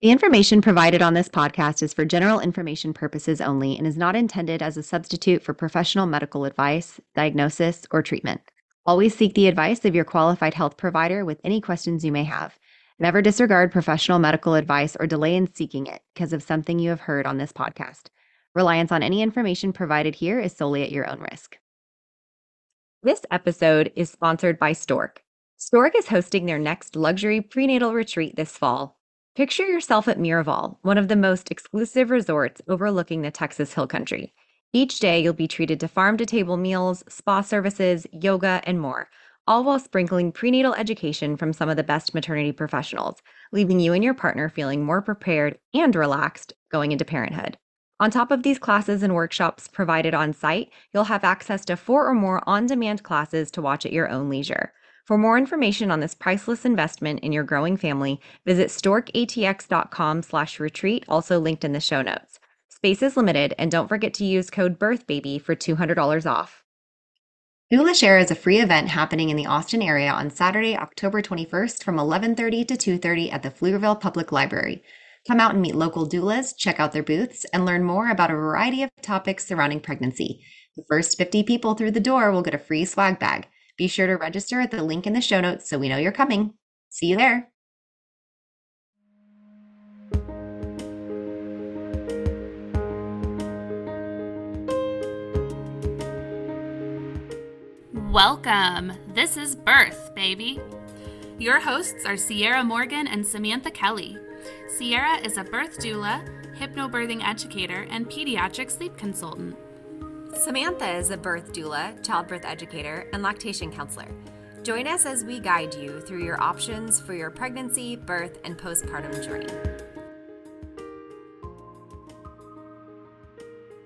The information provided on this podcast is for general information purposes only and is not intended as a substitute for professional medical advice, diagnosis, or treatment. Always seek the advice of your qualified health provider with any questions you may have. Never disregard professional medical advice or delay in seeking it because of something you have heard on this podcast. Reliance on any information provided here is solely at your own risk. This episode is sponsored by Stork. Stork is hosting their next luxury prenatal retreat this fall. Picture yourself at Miraval, one of the most exclusive resorts overlooking the Texas Hill Country. Each day, you'll be treated to farm to table meals, spa services, yoga, and more, all while sprinkling prenatal education from some of the best maternity professionals, leaving you and your partner feeling more prepared and relaxed going into parenthood. On top of these classes and workshops provided on site, you'll have access to four or more on demand classes to watch at your own leisure. For more information on this priceless investment in your growing family, visit storkatx.com slash retreat, also linked in the show notes. Space is limited, and don't forget to use code BIRTHBABY for $200 off. Doula Share is a free event happening in the Austin area on Saturday, October 21st from 11:30 to 2:30 at the Pflugerville Public Library. Come out and meet local doulas, check out their booths, and learn more about a variety of topics surrounding pregnancy. The first 50 people through the door will get a free swag bag. Be sure to register at the link in the show notes so we know you're coming. See you there. Welcome. This is Birth, baby. Your hosts are Sierra Morgan and Samantha Kelly. Sierra is a birth doula, hypnobirthing educator, and pediatric sleep consultant. Samantha is a birth doula, childbirth educator, and lactation counselor. Join us as we guide you through your options for your pregnancy, birth, and postpartum journey.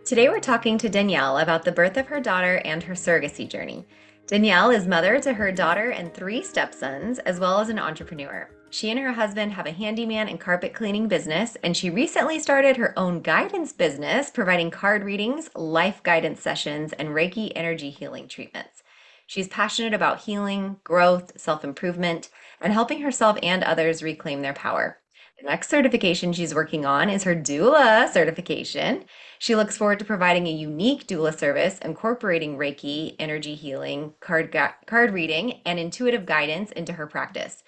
Today we're talking to Danielle about the birth of her daughter and her surrogacy journey. Danielle is mother to her daughter and three stepsons, as well as an entrepreneur. She and her husband have a handyman and carpet cleaning business, and she recently started her own guidance business, providing card readings, life guidance sessions, and Reiki energy healing treatments. She's passionate about healing, growth, self improvement, and helping herself and others reclaim their power. The next certification she's working on is her doula certification. She looks forward to providing a unique doula service incorporating Reiki, energy healing, card, card reading, and intuitive guidance into her practice.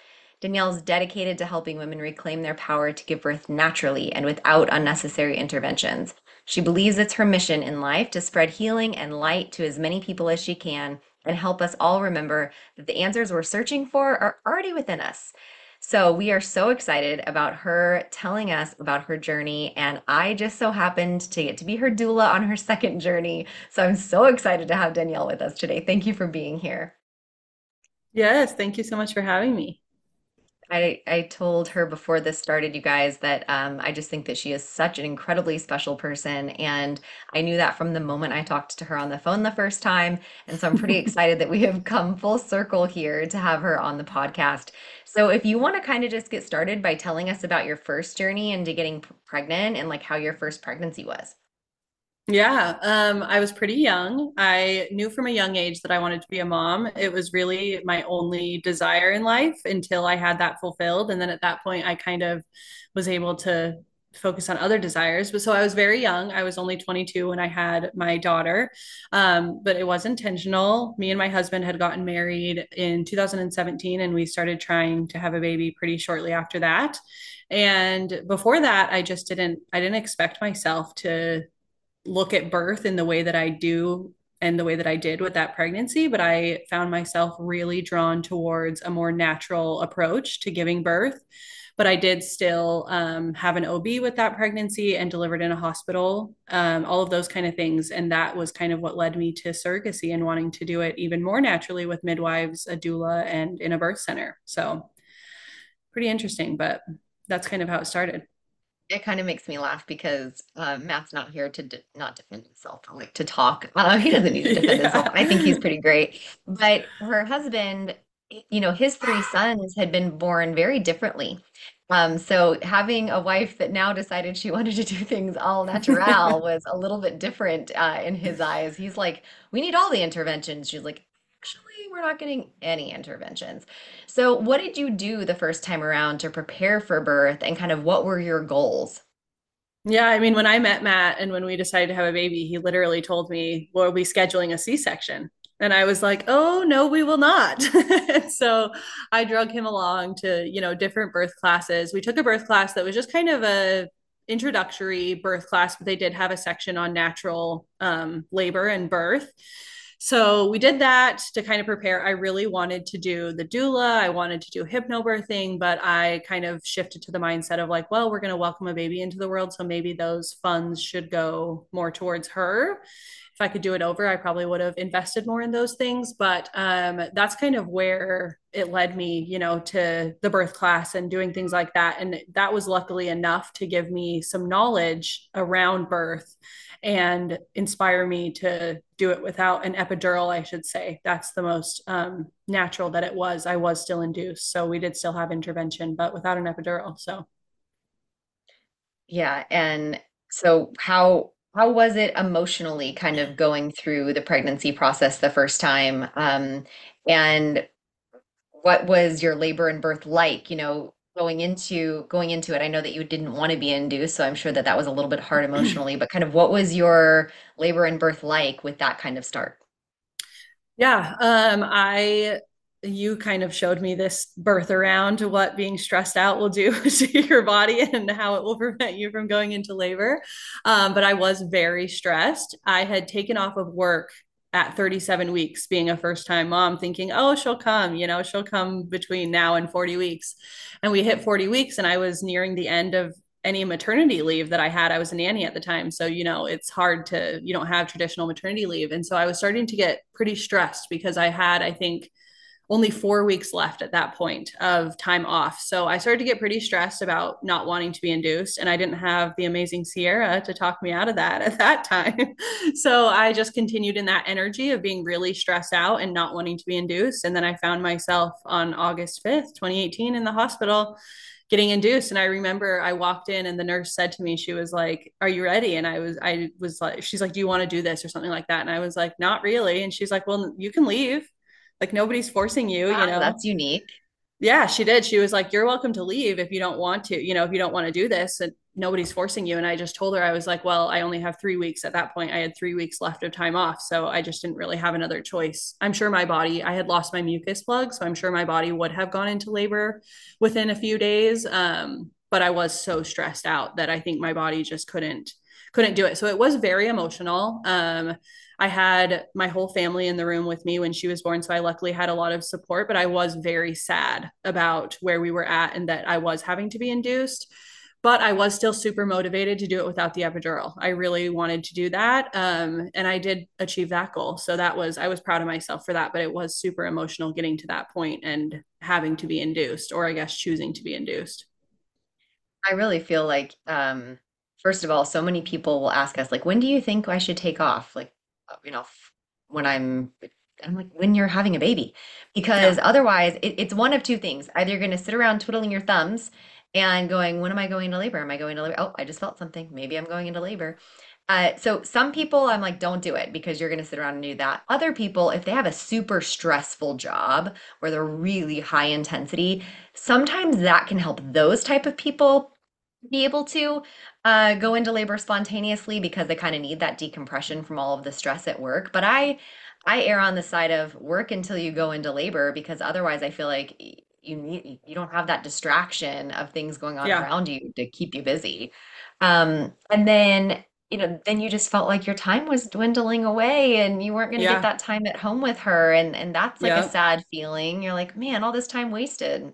Danielle is dedicated to helping women reclaim their power to give birth naturally and without unnecessary interventions. She believes it's her mission in life to spread healing and light to as many people as she can and help us all remember that the answers we're searching for are already within us. So, we are so excited about her telling us about her journey. And I just so happened to get to be her doula on her second journey. So, I'm so excited to have Danielle with us today. Thank you for being here. Yes, thank you so much for having me. I, I told her before this started, you guys, that um, I just think that she is such an incredibly special person. And I knew that from the moment I talked to her on the phone the first time. And so I'm pretty excited that we have come full circle here to have her on the podcast. So if you want to kind of just get started by telling us about your first journey into getting pregnant and like how your first pregnancy was. Yeah, um, I was pretty young. I knew from a young age that I wanted to be a mom. It was really my only desire in life until I had that fulfilled. And then at that point, I kind of was able to focus on other desires. But so I was very young. I was only 22 when I had my daughter, um, but it was intentional. Me and my husband had gotten married in 2017, and we started trying to have a baby pretty shortly after that. And before that, I just didn't, I didn't expect myself to look at birth in the way that I do and the way that I did with that pregnancy, but I found myself really drawn towards a more natural approach to giving birth. But I did still um, have an OB with that pregnancy and delivered in a hospital, um, all of those kind of things. And that was kind of what led me to surrogacy and wanting to do it even more naturally with midwives, a doula, and in a birth center. So pretty interesting, but that's kind of how it started it kind of makes me laugh because uh, Matt's not here to de- not defend himself, like to talk. Uh, he doesn't need to defend yeah. himself. I think he's pretty great. But her husband, you know, his three sons had been born very differently. Um, so having a wife that now decided she wanted to do things all natural was a little bit different uh, in his eyes. He's like, we need all the interventions. She's like, actually, we're not getting any interventions. So, what did you do the first time around to prepare for birth and kind of what were your goals? Yeah, I mean, when I met Matt and when we decided to have a baby, he literally told me, Well, be scheduling a C section. And I was like, oh, no, we will not. so I drug him along to, you know, different birth classes. We took a birth class that was just kind of a introductory birth class, but they did have a section on natural um, labor and birth. So we did that to kind of prepare. I really wanted to do the doula. I wanted to do hypnobirthing, but I kind of shifted to the mindset of like, well, we're going to welcome a baby into the world. So maybe those funds should go more towards her if I could do it over, I probably would have invested more in those things. But um, that's kind of where it led me, you know, to the birth class and doing things like that. And that was luckily enough to give me some knowledge around birth and inspire me to do it without an epidural, I should say. That's the most um, natural that it was. I was still induced. So we did still have intervention, but without an epidural. So, yeah. And so, how how was it emotionally kind of going through the pregnancy process the first time? Um, and what was your labor and birth like, you know, going into going into it? I know that you didn't want to be induced, so I'm sure that that was a little bit hard emotionally, but kind of what was your labor and birth like with that kind of start? Yeah, um, I you kind of showed me this birth around what being stressed out will do to your body and how it will prevent you from going into labor. Um, but I was very stressed. I had taken off of work at 37 weeks, being a first time mom, thinking, oh, she'll come, you know, she'll come between now and 40 weeks. And we hit 40 weeks, and I was nearing the end of any maternity leave that I had. I was a nanny at the time. So, you know, it's hard to, you don't have traditional maternity leave. And so I was starting to get pretty stressed because I had, I think, only four weeks left at that point of time off. So I started to get pretty stressed about not wanting to be induced. And I didn't have the amazing Sierra to talk me out of that at that time. so I just continued in that energy of being really stressed out and not wanting to be induced. And then I found myself on August 5th, 2018, in the hospital getting induced and i remember i walked in and the nurse said to me she was like are you ready and i was i was like she's like do you want to do this or something like that and i was like not really and she's like well you can leave like nobody's forcing you, wow, you know. That's unique. Yeah, she did. She was like, You're welcome to leave if you don't want to, you know, if you don't want to do this. And nobody's forcing you. And I just told her, I was like, Well, I only have three weeks at that point. I had three weeks left of time off. So I just didn't really have another choice. I'm sure my body, I had lost my mucus plug. So I'm sure my body would have gone into labor within a few days. Um, but I was so stressed out that I think my body just couldn't couldn't do it. So it was very emotional. Um, I had my whole family in the room with me when she was born. So I luckily had a lot of support, but I was very sad about where we were at and that I was having to be induced. But I was still super motivated to do it without the epidural. I really wanted to do that. Um, and I did achieve that goal. So that was, I was proud of myself for that. But it was super emotional getting to that point and having to be induced, or I guess choosing to be induced. I really feel like, um, first of all, so many people will ask us, like, when do you think I should take off? Like, you know, when I'm I'm like, when you're having a baby, because yeah. otherwise it, it's one of two things. Either you're going to sit around twiddling your thumbs and going, when am I going into labor? Am I going to labor? Oh, I just felt something. Maybe I'm going into labor. Uh, so some people, I'm like, don't do it because you're going to sit around and do that. Other people, if they have a super stressful job where they're really high intensity, sometimes that can help those type of people be able to uh, go into labor spontaneously because they kind of need that decompression from all of the stress at work. But I, I err on the side of work until you go into labor because otherwise I feel like you need you don't have that distraction of things going on yeah. around you to keep you busy. Um, and then you know then you just felt like your time was dwindling away and you weren't going to yeah. get that time at home with her and and that's like yeah. a sad feeling. You're like, man, all this time wasted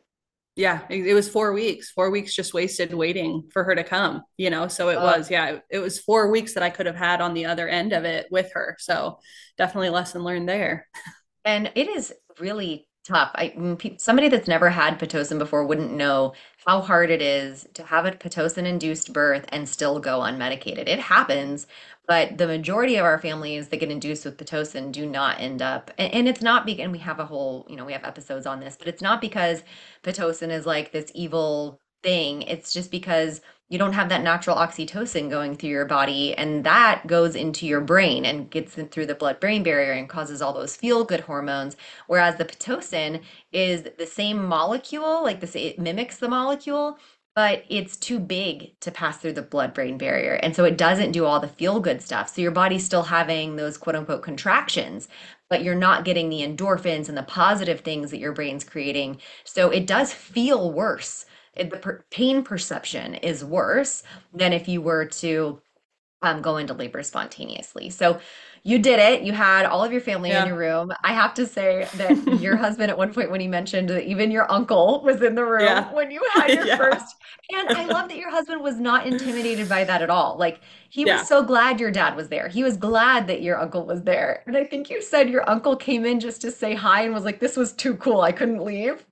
yeah it, it, was four weeks four weeks just wasted waiting for her to come you know so it oh. was yeah it, it, was four weeks that i could have had on the other end of it with her so definitely lesson learned there and it is really tough i somebody that's never had pitocin before wouldn't know how hard it is to have a pitocin induced birth and still go unmedicated it happens but the majority of our families that get induced with pitocin do not end up and, and it's not because and we have a whole you know we have episodes on this but it's not because pitocin is like this evil thing. It's just because you don't have that natural oxytocin going through your body and that goes into your brain and gets in through the blood brain barrier and causes all those feel good hormones. Whereas the pitocin is the same molecule like this it mimics the molecule but it's too big to pass through the blood brain barrier and so it doesn't do all the feel good stuff. So your body's still having those quote unquote contractions but you're not getting the endorphins and the positive things that your brain's creating. So it does feel worse the per- pain perception is worse than if you were to um, go into labor spontaneously. So you did it. You had all of your family yeah. in your room. I have to say that your husband, at one point, when he mentioned that even your uncle was in the room yeah. when you had your yeah. first. And I love that your husband was not intimidated by that at all. Like he was so glad your dad was there. He was glad that your uncle was there. And I think you said your uncle came in just to say hi and was like, this was too cool. I couldn't leave.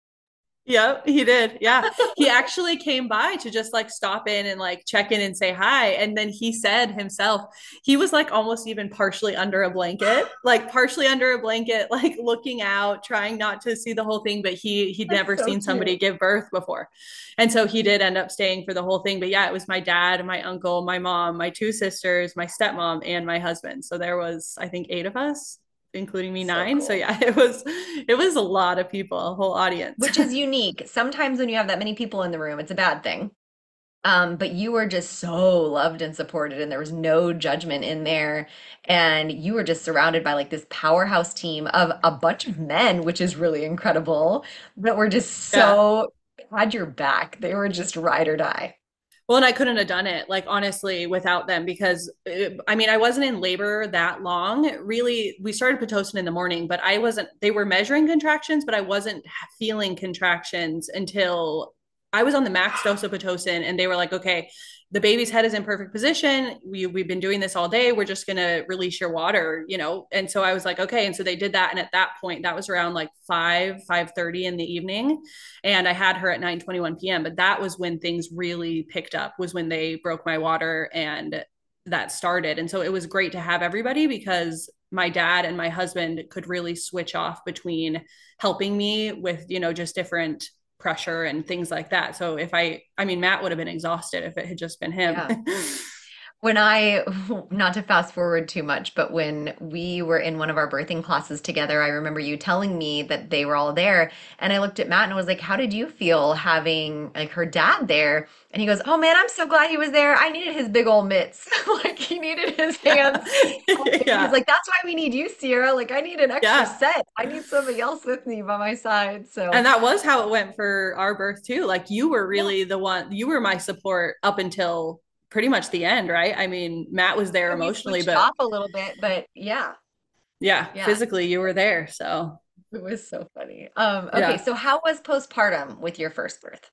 Yep, he did. Yeah. he actually came by to just like stop in and like check in and say hi. And then he said himself, he was like almost even partially under a blanket, like partially under a blanket, like looking out, trying not to see the whole thing. But he he'd That's never so seen cute. somebody give birth before. And so he did end up staying for the whole thing. But yeah, it was my dad, my uncle, my mom, my two sisters, my stepmom, and my husband. So there was, I think, eight of us including me so nine. Cool. so yeah it was it was a lot of people a whole audience. Which is unique. Sometimes when you have that many people in the room it's a bad thing. Um, but you were just so loved and supported and there was no judgment in there. And you were just surrounded by like this powerhouse team of a bunch of men which is really incredible that were just so yeah. had your back. They were just ride or die well, and I couldn't have done it, like, honestly, without them because it, I mean, I wasn't in labor that long. Really, we started Pitocin in the morning, but I wasn't, they were measuring contractions, but I wasn't feeling contractions until I was on the max dose of Pitocin and they were like, okay, the baby's head is in perfect position. We, we've been doing this all day. We're just going to release your water, you know? And so I was like, okay. And so they did that. And at that point, that was around like 5, 5.30 in the evening. And I had her at 9 21 PM. But that was when things really picked up was when they broke my water and that started. And so it was great to have everybody because my dad and my husband could really switch off between helping me with, you know, just different pressure and things like that. So if I, I mean, Matt would have been exhausted if it had just been him. Yeah. when I, not to fast forward too much, but when we were in one of our birthing classes together, I remember you telling me that they were all there. And I looked at Matt and was like, How did you feel having like her dad there? And he goes, Oh man, I'm so glad he was there. I needed his big old mitts. like he needed his hands. yeah. He's like, That's why we need you, Sierra. Like I need an extra yeah. set. I need somebody else with me by my side. So And that was how it went for our birth too. Like you were really yeah. the one, you were my support up until pretty much the end, right? I mean, Matt was there emotionally, but off a little bit, but yeah. yeah. yeah, physically you were there. So it was so funny. Um, okay, yeah. so how was postpartum with your first birth?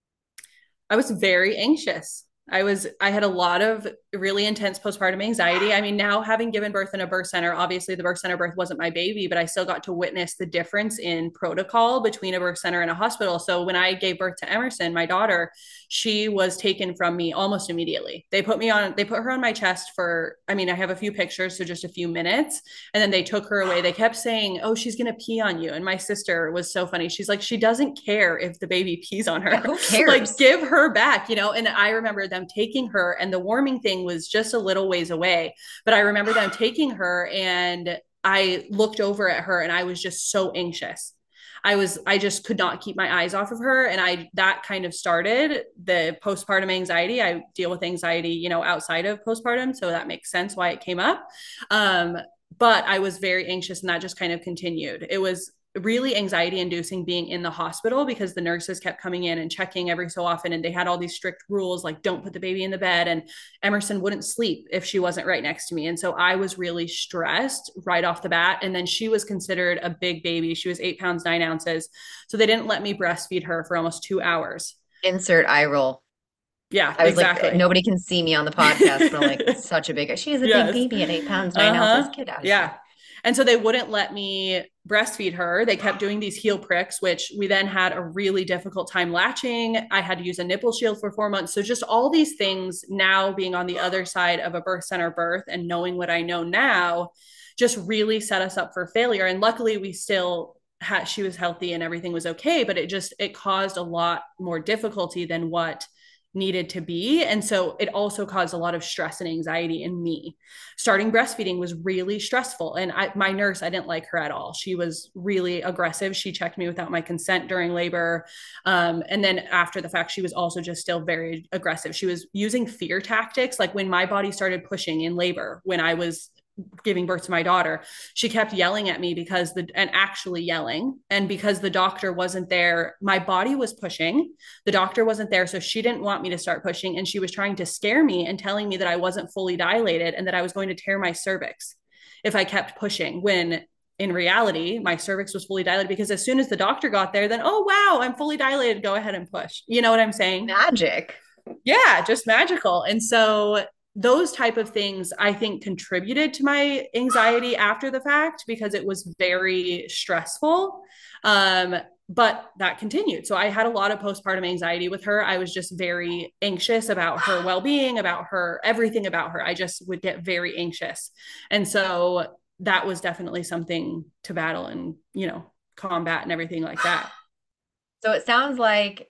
I was very anxious. I was I had a lot of really intense postpartum anxiety. I mean, now having given birth in a birth center, obviously the birth center birth wasn't my baby, but I still got to witness the difference in protocol between a birth center and a hospital. So when I gave birth to Emerson, my daughter, she was taken from me almost immediately. They put me on they put her on my chest for I mean, I have a few pictures so just a few minutes, and then they took her away. They kept saying, "Oh, she's going to pee on you." And my sister was so funny. She's like, "She doesn't care if the baby pees on her. Yeah, who cares? like give her back, you know?" And I remember them taking her and the warming thing was just a little ways away. But I remember them taking her and I looked over at her and I was just so anxious. I was I just could not keep my eyes off of her and I that kind of started the postpartum anxiety. I deal with anxiety, you know, outside of postpartum, so that makes sense why it came up. Um but I was very anxious and that just kind of continued. It was really anxiety inducing being in the hospital because the nurses kept coming in and checking every so often and they had all these strict rules like don't put the baby in the bed and Emerson wouldn't sleep if she wasn't right next to me and so I was really stressed right off the bat and then she was considered a big baby she was 8 pounds 9 ounces so they didn't let me breastfeed her for almost 2 hours insert eye roll yeah, I was exactly. like, nobody can see me on the podcast, but I'm like, such a big. She's a yes. big baby at eight pounds, 9 uh-huh. ounces. Kid out. Yeah, and so they wouldn't let me breastfeed her. They kept doing these heel pricks, which we then had a really difficult time latching. I had to use a nipple shield for four months. So just all these things now being on the other side of a birth center birth and knowing what I know now just really set us up for failure. And luckily we still had, she was healthy and everything was okay, but it just, it caused a lot more difficulty than what needed to be. And so it also caused a lot of stress and anxiety in me. Starting breastfeeding was really stressful. And I, my nurse, I didn't like her at all. She was really aggressive. She checked me without my consent during labor. Um, and then after the fact, she was also just still very aggressive. She was using fear tactics. Like when my body started pushing in labor, when I was giving birth to my daughter she kept yelling at me because the and actually yelling. And because the doctor wasn't there my body was pushing. The doctor wasn't there so she didn't want me to start pushing. And she was trying to scare me and telling me that I wasn't fully dilated and that I was going to tear my cervix if I kept pushing when in reality my cervix was fully dilated. Because as soon as the doctor got there then oh wow I'm fully dilated. Go ahead and push. You know what I'm saying? Magic. Yeah just magical. And so those type of things i think contributed to my anxiety after the fact because it was very stressful. Um, but that continued. So i had a lot of postpartum anxiety with her. I was just very anxious about her well-being about her everything about her. I just would get very anxious. And so that was definitely something to battle and you know combat and everything like that. So it sounds like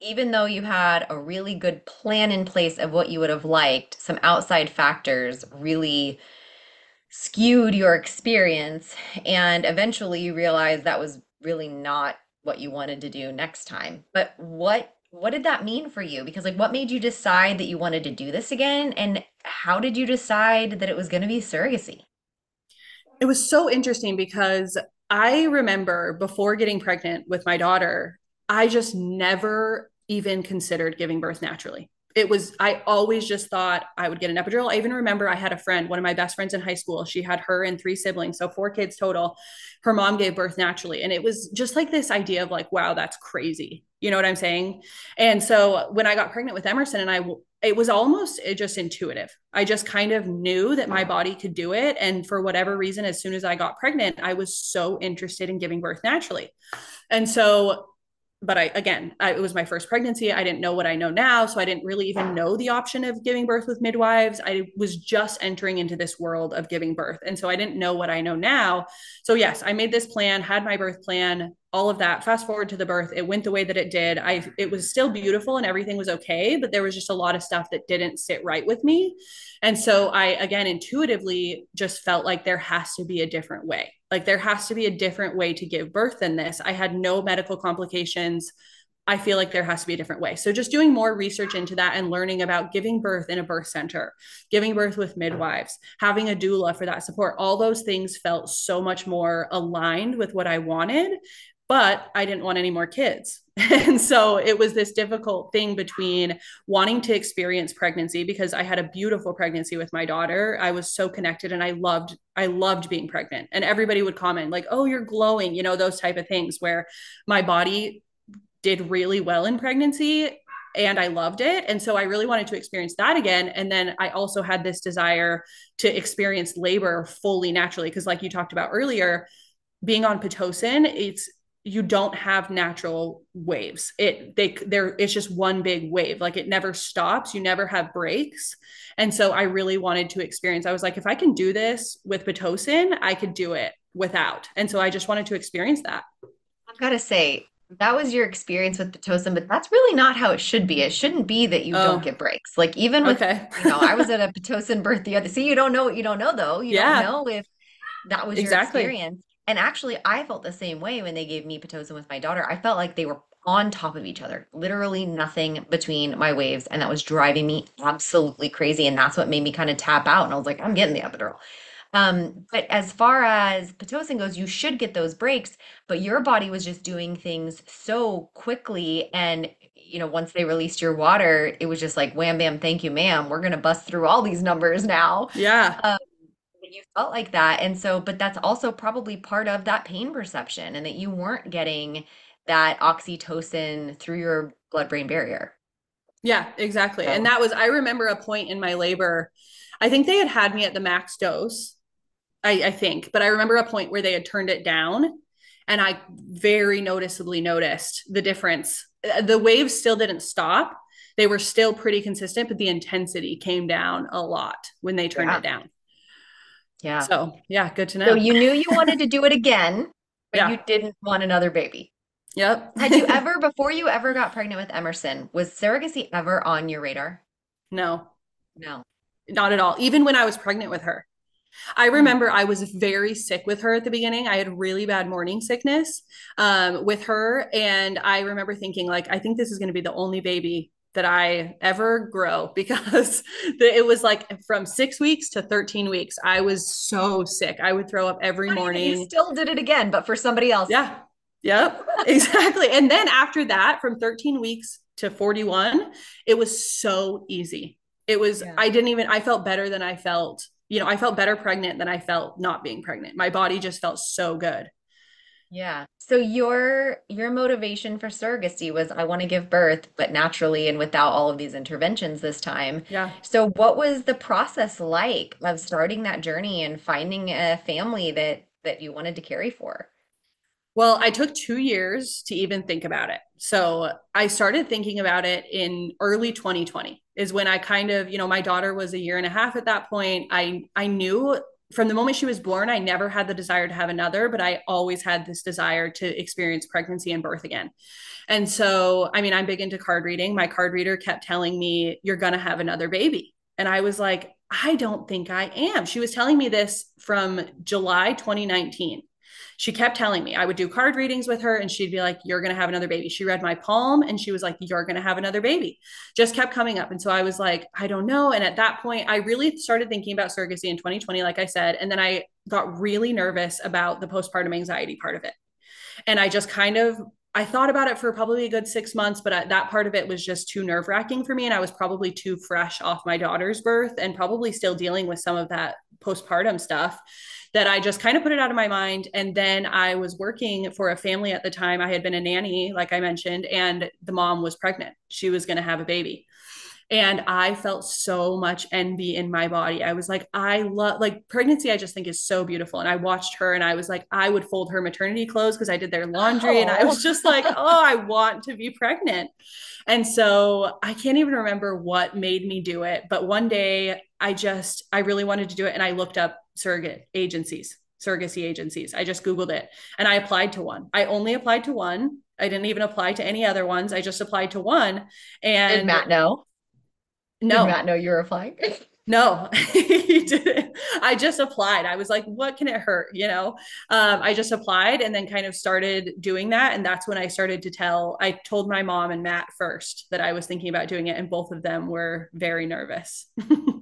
even though you had a really good plan in place of what you would have liked, some outside factors really skewed your experience. And eventually you realized that was really not what you wanted to do next time. But what what did that mean for you? Because like what made you decide that you wanted to do this again? And how did you decide that it was going to be surrogacy? It was so interesting because I remember before getting pregnant with my daughter, I just never even considered giving birth naturally. It was, I always just thought I would get an epidural. I even remember I had a friend, one of my best friends in high school. She had her and three siblings, so four kids total. Her mom gave birth naturally. And it was just like this idea of like, wow, that's crazy. You know what I'm saying? And so when I got pregnant with Emerson and I, it was almost it just intuitive. I just kind of knew that my body could do it. And for whatever reason, as soon as I got pregnant, I was so interested in giving birth naturally. And so but I again, I, it was my first pregnancy. I didn't know what I know now, so I didn't really even know the option of giving birth with midwives. I was just entering into this world of giving birth, and so I didn't know what I know now. So yes, I made this plan, had my birth plan, all of that. Fast forward to the birth, it went the way that it did. I it was still beautiful and everything was okay, but there was just a lot of stuff that didn't sit right with me. And so I again intuitively just felt like there has to be a different way like there has to be a different way to give birth than this. I had no medical complications. I feel like there has to be a different way. So just doing more research into that and learning about giving birth in a birth center, giving birth with midwives, having a doula for that support, all those things felt so much more aligned with what I wanted but I didn't want any more kids. And so it was this difficult thing between wanting to experience pregnancy because I had a beautiful pregnancy with my daughter. I was so connected and I loved I loved being pregnant. And everybody would comment like, "Oh, you're glowing," you know, those type of things where my body did really well in pregnancy and I loved it. And so I really wanted to experience that again. And then I also had this desire to experience labor fully naturally because like you talked about earlier, being on pitocin, it's you don't have natural waves. It they there it's just one big wave. Like it never stops. You never have breaks. And so i really wanted to experience i was like if i can do this with pitocin i could do it without. And so i just wanted to experience that. I've got to say that was your experience with pitocin but that's really not how it should be. It shouldn't be that you oh. don't get breaks. Like even with okay. you know i was at a pitocin birth the other see you don't know what you don't know though. You yeah. don't know if that was exactly. your experience and actually, I felt the same way when they gave me Pitocin with my daughter. I felt like they were on top of each other, literally nothing between my waves. And that was driving me absolutely crazy. And that's what made me kind of tap out. And I was like, I'm getting the epidural. Um, but as far as Pitocin goes, you should get those breaks, but your body was just doing things so quickly. And, you know, once they released your water, it was just like, wham, bam, thank you, ma'am. We're going to bust through all these numbers now. Yeah. Um, you felt like that. And so, but that's also probably part of that pain perception and that you weren't getting that oxytocin through your blood brain barrier. Yeah, exactly. So. And that was, I remember a point in my labor, I think they had had me at the max dose, I, I think, but I remember a point where they had turned it down. And I very noticeably noticed the difference. Uh, the waves still didn't stop. They were still pretty consistent, but the intensity came down a lot when they turned yeah. it down. Yeah. So yeah, good to know. So you knew you wanted to do it again, but yeah. you didn't want another baby. Yep. Had you ever, before you ever got pregnant with Emerson, was surrogacy ever on your radar? No, No. not at all. Even when I was pregnant with her. I remember I was very sick with her at the beginning. I had really bad morning sickness um, with her. And I remember thinking, like, I think this is going to be the only baby that I ever grow because it was like from six weeks to 13 weeks. I was so sick. I would throw up every morning. You still did it again, but for somebody else. Yeah. Yep. exactly. And then after that, from 13 weeks to 41, it was so easy. It was, Yeah. I didn't even, I felt better than I felt, you know, I felt better pregnant than I felt not being pregnant. My body just felt so good. Yeah. So your your motivation for surrogacy was I want to give birth, but naturally and without all of these interventions this time. Yeah. So what was the process like of starting that journey and finding a family that that you wanted to carry for? Well, I took two years to even think about it. So I started thinking about it in early 2020 is when I kind of, you know, my daughter was a year and a half at that point. I I knew from the moment she was born, I never had the desire to have another, but I always had this desire to experience pregnancy and birth again. And so, I mean, I'm big into card reading. My card reader kept telling me, You're going to have another baby. And I was like, I don't think I am. She was telling me this from July 2019 she kept telling me I would do card readings with her and she'd be like, You're going to have another baby. She read my palm and she was like, You're going to have another baby. Just kept coming up. And so I was like, I don't know. And at that point, I really started thinking about surrogacy in 2020, like I said. And then I got really nervous about the postpartum anxiety part of it. And I just kind of, I thought about it for probably a good six months, but that part of it was just too nerve wracking for me. And I was probably too fresh off my daughter's birth and probably still dealing with some of that postpartum stuff that I just kind of put it out of my mind. And then I was working for a family at the time. I had been a nanny, like I mentioned, and the mom was pregnant. She was going to have a baby. And I felt so much envy in my body. I was like, I love like pregnancy, I just think is so beautiful. And I watched her and I was like, I would fold her maternity clothes because I did their laundry. Oh. And I was just like, oh, I want to be pregnant. And so I can't even remember what made me do it. But one day I just, I really wanted to do it. And I looked up surrogate agencies, surrogacy agencies. I just Googled it and I applied to one. I only applied to one. I didn't even apply to any other ones. I just applied to one. And Did Matt know? No. Did Matt know you were applying? No, he didn't. I just applied. I was like, what can it hurt? You know, um, I just applied and then kind of started doing that. And that's when I started to tell, I told my mom and Matt first that I was thinking about doing it. And both of them were very nervous.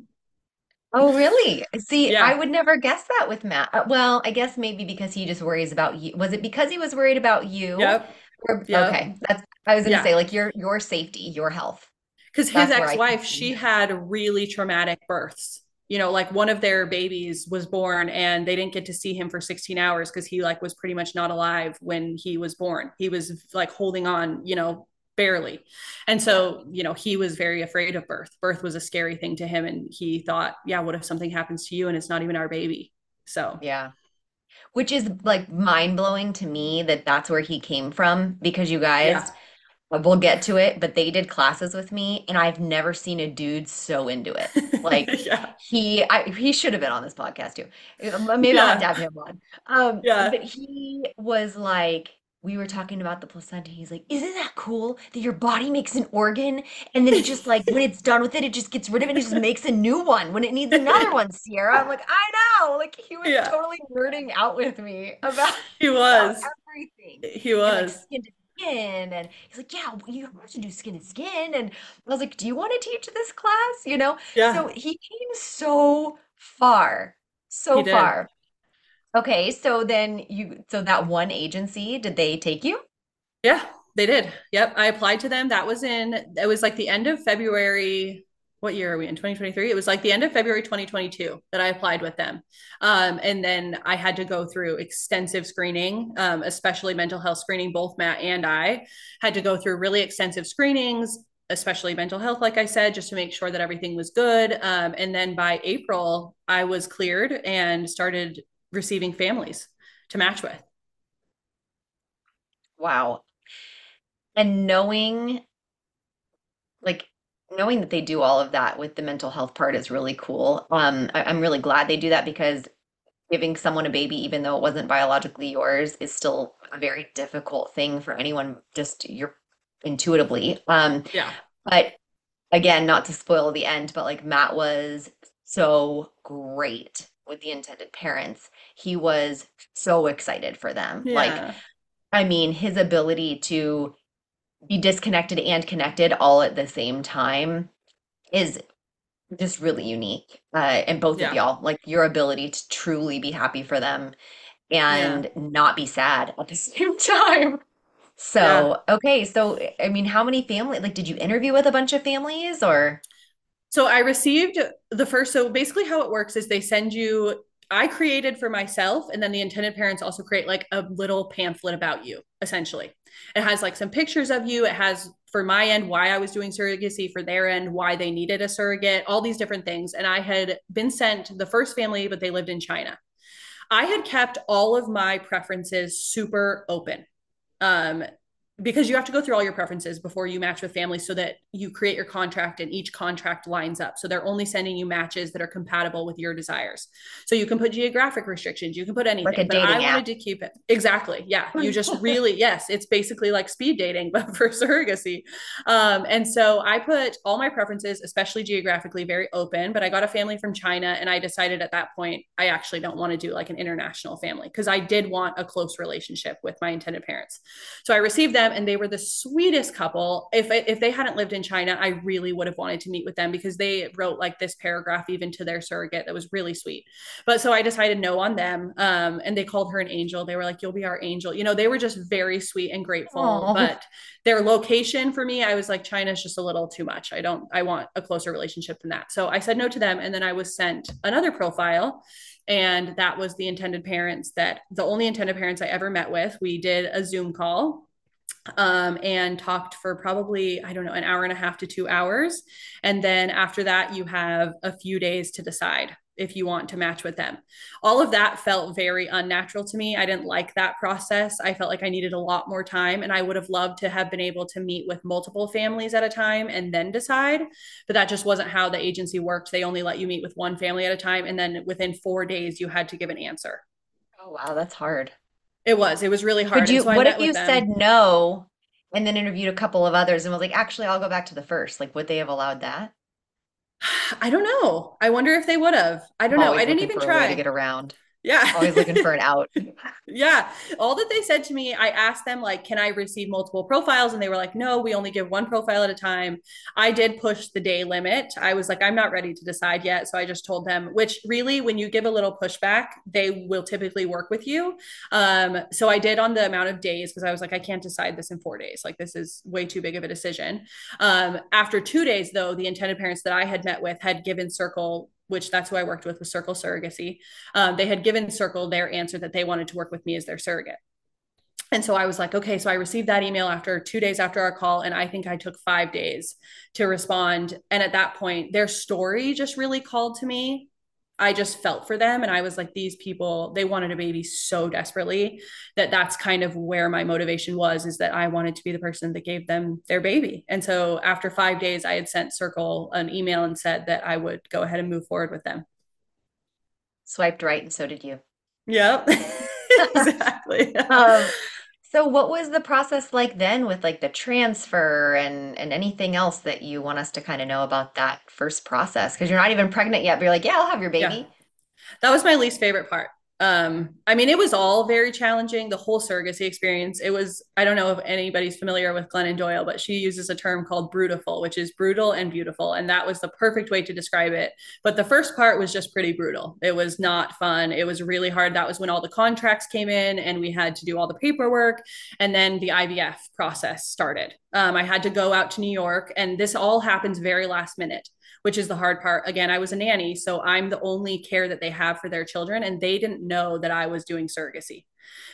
Oh, really? See, Yeah. I would never guess that with Matt. Uh, Well, I guess maybe because he just worries about you. Was it because he was worried about you? yep. Or- Yep. Okay, that's I was gonna Yeah. say like your your safety, your health. Because his That's where I ex wife, can she see. had really traumatic births. You know, like one of their babies was born and they didn't get to see him for 16 hours because he like was pretty much not alive when he was born. He was like holding on, you know, barely. And so, you know, he was very afraid of birth. Birth was a scary thing to him. And he thought, yeah, what if something happens to you and it's not even our baby? So, Yeah. Which is like mind blowing to me that that's where he came from because you guys, Yeah. we'll get to it, but they did classes with me and I've never seen a dude so into it. Like yeah. he, I, he should have been on this podcast too. Uh, Maybe I'll have to have him on. Um, Yeah. but he was like, we were talking about the placenta. He's like, isn't that cool that your body makes an organ and then it just like when it's done with it, it just gets rid of it and it just makes a new one when it needs another one, Sierra. I'm like, I know. Like he was Yeah. totally nerding out with me about, He about was. everything. He And like was. skin to skin. And he's like, yeah, you have to do skin to skin. And I was like, do you want to teach this class? You know? Yeah. So he came so far, so far. Okay, so then you, so that one agency, did they take you? Yeah, they did. Yep. I applied to them. That was in, it was like the end of February. What year are we in? 2023. It was like the end of February 2022 that I applied with them. Um, and then I had to go through extensive screening, um, especially mental health screening. Both Matt and I had to go through really extensive screenings, especially mental health, like I said, just to make sure that everything was good. Um, and then by April, I was cleared and started receiving families to match with. Wow. And knowing, like, knowing that they do all of that with the mental health part is really cool. Um, I, I'm really glad they do that because giving someone a baby, even though it wasn't biologically yours, is still a very difficult thing for anyone, just you're intuitively. Um, Yeah. but again, not to spoil the end, but like Matt was so great with the intended parents. He was so excited for them. Like, I mean, his ability to be disconnected and connected all at the same time is just really unique. Uh, and both Yeah. of y'all, like your ability to truly be happy for them and not be sad at the same time. So, okay, so I mean, how many family, like, did you interview with a bunch of families or? So I received the first. So basically, how it works is they send you. I created for myself, and then the intended parents also create like a little pamphlet about you. Essentially, it has like some pictures of you. It has for my end why I was doing surrogacy, for their end why they needed a surrogate, all these different things. And I had been sent the first family, but they lived in China. I had kept all of my preferences super open. Um, because you have to go through all your preferences before you match with families so that you create your contract and each contract lines up. So they're only sending you matches that are compatible with your desires. So you can put geographic restrictions, you can put anything. Like a but I dating wanted to keep it exactly. Yeah. You just really, yes, it's basically like speed dating, but for surrogacy. Um, and so I put all my preferences, especially geographically, very open. But I got a family from China, and I decided at that point I actually don't want to do like an international family because I did want a close relationship with my intended parents. So I received them, and they were the sweetest couple. If if they hadn't lived in China, I really would have wanted to meet with them because they wrote like this paragraph even to their surrogate that was really sweet. But so I decided no on them, um, and they called her an angel. They were like, "You'll be our angel." You know, they were just very sweet and grateful. Aw. But their location for me, I was like, China's just a little too much. I don't. I want a closer relationship than that. So I said no to them, and then I was sent another profile and that was the intended parents that the only intended parents I ever met with. We did a Zoom call um, and talked for probably, I don't know, an hour and a half to two hours. And then after that, you have a few days to decide if you want to match with them. All of that felt very unnatural to me. I didn't like that process. I felt like I needed a lot more time and I would have loved to have been able to meet with multiple families at a time and then decide. But that just wasn't how the agency worked. They only let you meet with one family at a time. And then within four days, you had to give an answer. Oh, wow, that's hard. It was, it was really hard. You, so what if you them. said no and then interviewed a couple of others and was like, actually, I'll go back to the first? Like, would they have allowed that? I don't know. I wonder if they would have. I don't know. I didn't even way to get around. Yeah. Always looking for an out. yeah. All that they said to me, I asked them, like, can I receive multiple profiles? And they were like, no, we only give one profile at a time. I did push the day limit. I was like, I'm not ready to decide yet. So I just told them, which really, when you give a little pushback, they will typically work with you. Um, so I did on the amount of days because I was like, I can't decide this in four days. Like, this is way too big of a decision. Um, after two days, though, the intended parents that I had met with had given Circle which that's who I worked with with Circle Surrogacy. Um, they had given Circle their answer that they wanted to work with me as their surrogate. And so I was like, okay, so I received that email after two days after our call. And I think I took five days to respond. And at that point, their story just really called to me. I just felt for them. And I was like, these people, they wanted a baby so desperately that that's kind of where my motivation was is that I wanted to be the person that gave them their baby. And so after five days, I had sent Circle an email and said that I would go ahead and move forward with them. Swiped right, and so did you. Yep. exactly. Um, so what was the process like then with like the transfer and and anything else that you want us to kind of know about that first process? Because you're not even pregnant yet, but you're like, yeah, I'll have your Yeah. baby. that was my least favorite part. Um, I mean, it was all very challenging, the whole surrogacy experience. It was, I don't know if anybody's familiar with Glennon Doyle, but she uses a term called brutal, which is brutiful and beautiful. And that was the perfect way to describe it. But the first part was just pretty brutal. It was not fun. It was really hard. That was when all the contracts came in and we had to do all the paperwork. And then the IVF process started. Um, I had to go out to New York, and this all happens very last minute which is the hard part. Again, I was a nanny, so I'm the only care that they have for their children, and they didn't know that I was doing surrogacy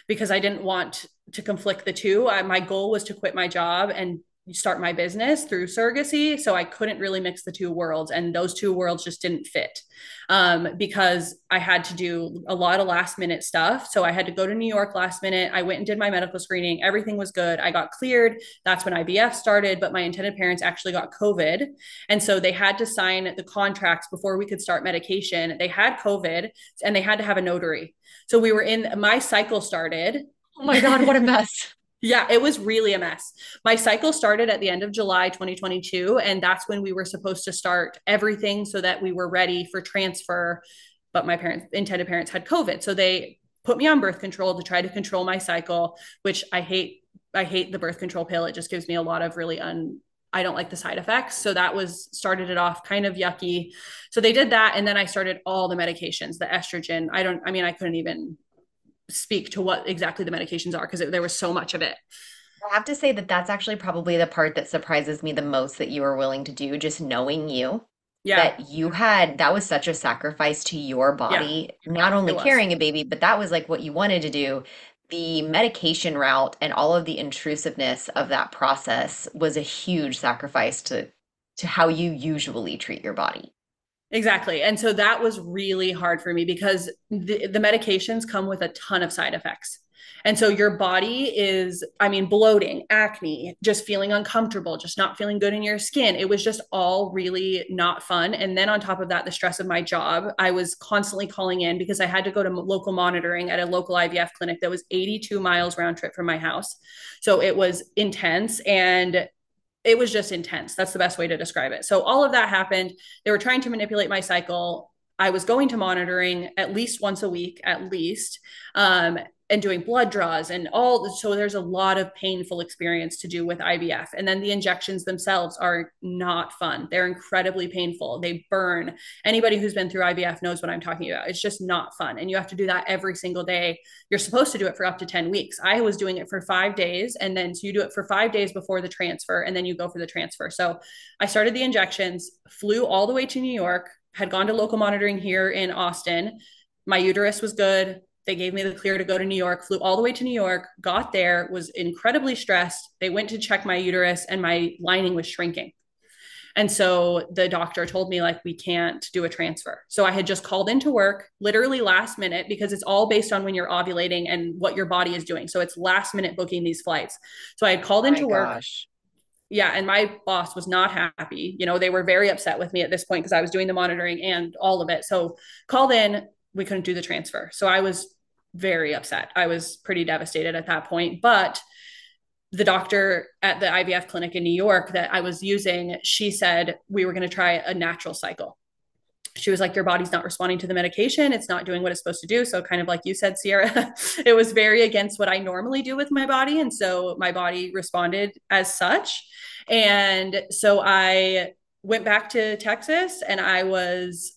because I didn't want to conflict the two. I, my goal was to quit my job and start my business through surrogacy. So I couldn't really mix the two worlds, and those two worlds just didn't fit um, because I had to do a lot of last minute stuff. So I had to go to New York last minute. I went and did my medical screening. Everything was good. I got cleared. That's when IVF started, but my intended parents actually got COVID. And so they had to sign the contracts before we could start medication. They had COVID and they had to have a notary. So we were in, my cycle started. Oh my God, what a mess. Yeah, it was really a mess. My cycle started at the end of July 2022, and that's when we were supposed to start everything so that we were ready for transfer. But my parents, intended parents, had COVID. So they put me on birth control to try to control my cycle, which I hate. I hate the birth control pill. It just gives me a lot of really un I don't like the side effects. So that was started it off kind of yucky. So they did that. And then I started all the medications, the estrogen. I don't, I mean, I couldn't even speak to what exactly the medications are because there was so much of it. I have to say that that's actually probably the part that surprises me the most that you were willing to do, just knowing you. Yeah. That you had, that was such a sacrifice to your body, yeah. not only carrying a baby, but that was like what you wanted to do. The medication route and all of the intrusiveness of that process was a huge sacrifice to to how you usually treat your body. Exactly. And so that was really hard for me because the, the medications come with a ton of side effects. And so your body is, I mean, bloating, acne, just feeling uncomfortable, just not feeling good in your skin. It was just all really not fun. And then on top of that, the stress of my job, I was constantly calling in because I had to go to local monitoring at a local IVF clinic that was 82 miles round trip from my house. So it was intense. And it was just intense. That's the best way to describe it. So all of that happened. They were trying to manipulate my cycle. I was going to monitoring at least once a week, at least. Um, and doing blood draws and all so there's a lot of painful experience to do with IVF and then the injections themselves are not fun. They're incredibly painful. They burn. Anybody who's been through IVF knows what I'm talking about. It's just not fun. And you have to do that every single day. You're supposed to do it for up to 10 weeks. I was doing it for 5 days and then so you do it for 5 days before the transfer and then you go for the transfer. So I started the injections flew all the way to New York had gone to local monitoring here in Austin. My uterus was good they gave me the clear to go to New York, flew all the way to New York, got there, was incredibly stressed. They went to check my uterus and my lining was shrinking. And so the doctor told me, like, we can't do a transfer. So I had just called into work literally last minute because it's all based on when you're ovulating and what your body is doing. So it's last minute booking these flights. So I had called oh into work. Gosh. Yeah. And my boss was not happy. You know, they were very upset with me at this point because I was doing the monitoring and all of it. So called in, we couldn't do the transfer. So I was very upset. I was pretty devastated at that point. But the doctor at the IVF clinic in New York that I was using, she said we were going to try a natural cycle. She was like, Your body's not responding to the medication. It's not doing what it's supposed to do. So, kind of like you said, Sierra, it was very against what I normally do with my body. And so my body responded as such. And so I went back to Texas and I was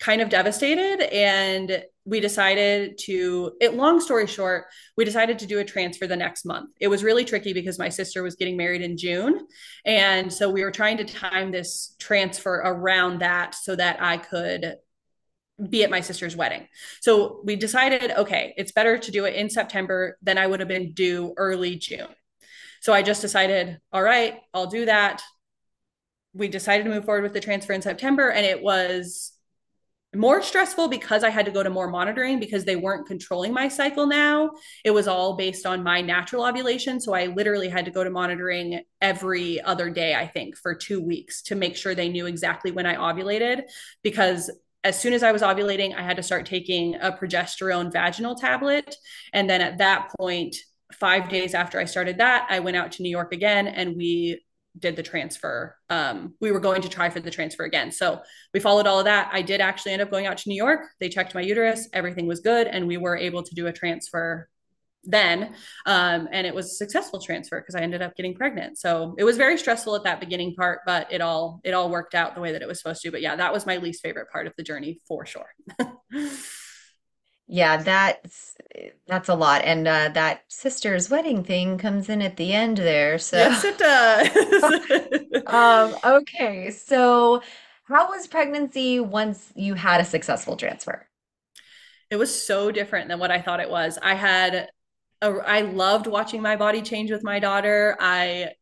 kind of devastated and we decided to it long story short we decided to do a transfer the next month. It was really tricky because my sister was getting married in june and so we were trying to time this transfer around that so that i could be at my sister's wedding. So we decided okay it's better to do it in september than i would have been due early june. So i just decided all right i'll do that. We decided to move forward with the transfer in september and it was more stressful because I had to go to more monitoring because they weren't controlling my cycle now. It was all based on my natural ovulation. So I literally had to go to monitoring every other day, I think, for two weeks to make sure they knew exactly when I ovulated. Because as soon as I was ovulating, I had to start taking a progesterone vaginal tablet. And then at that point, five days after I started that, I went out to New York again and we did the transfer. Um, we were going to try for the transfer again. So we followed all of that. I did actually end up going out to New York. They checked my uterus, everything was good, and we were able to do a transfer then. Um, and it was a successful transfer because I ended up getting pregnant. So it was very stressful at that beginning part, but it all it all worked out the way that it was supposed to. But yeah, that was my least favorite part of the journey for sure. Yeah, that's that's a lot. And uh, that sister's wedding thing comes in at the end there. So Yes, it does. um, okay. So how was pregnancy once you had a successful transfer? It was so different than what I thought it was. I had a, I loved watching my body change with my daughter. I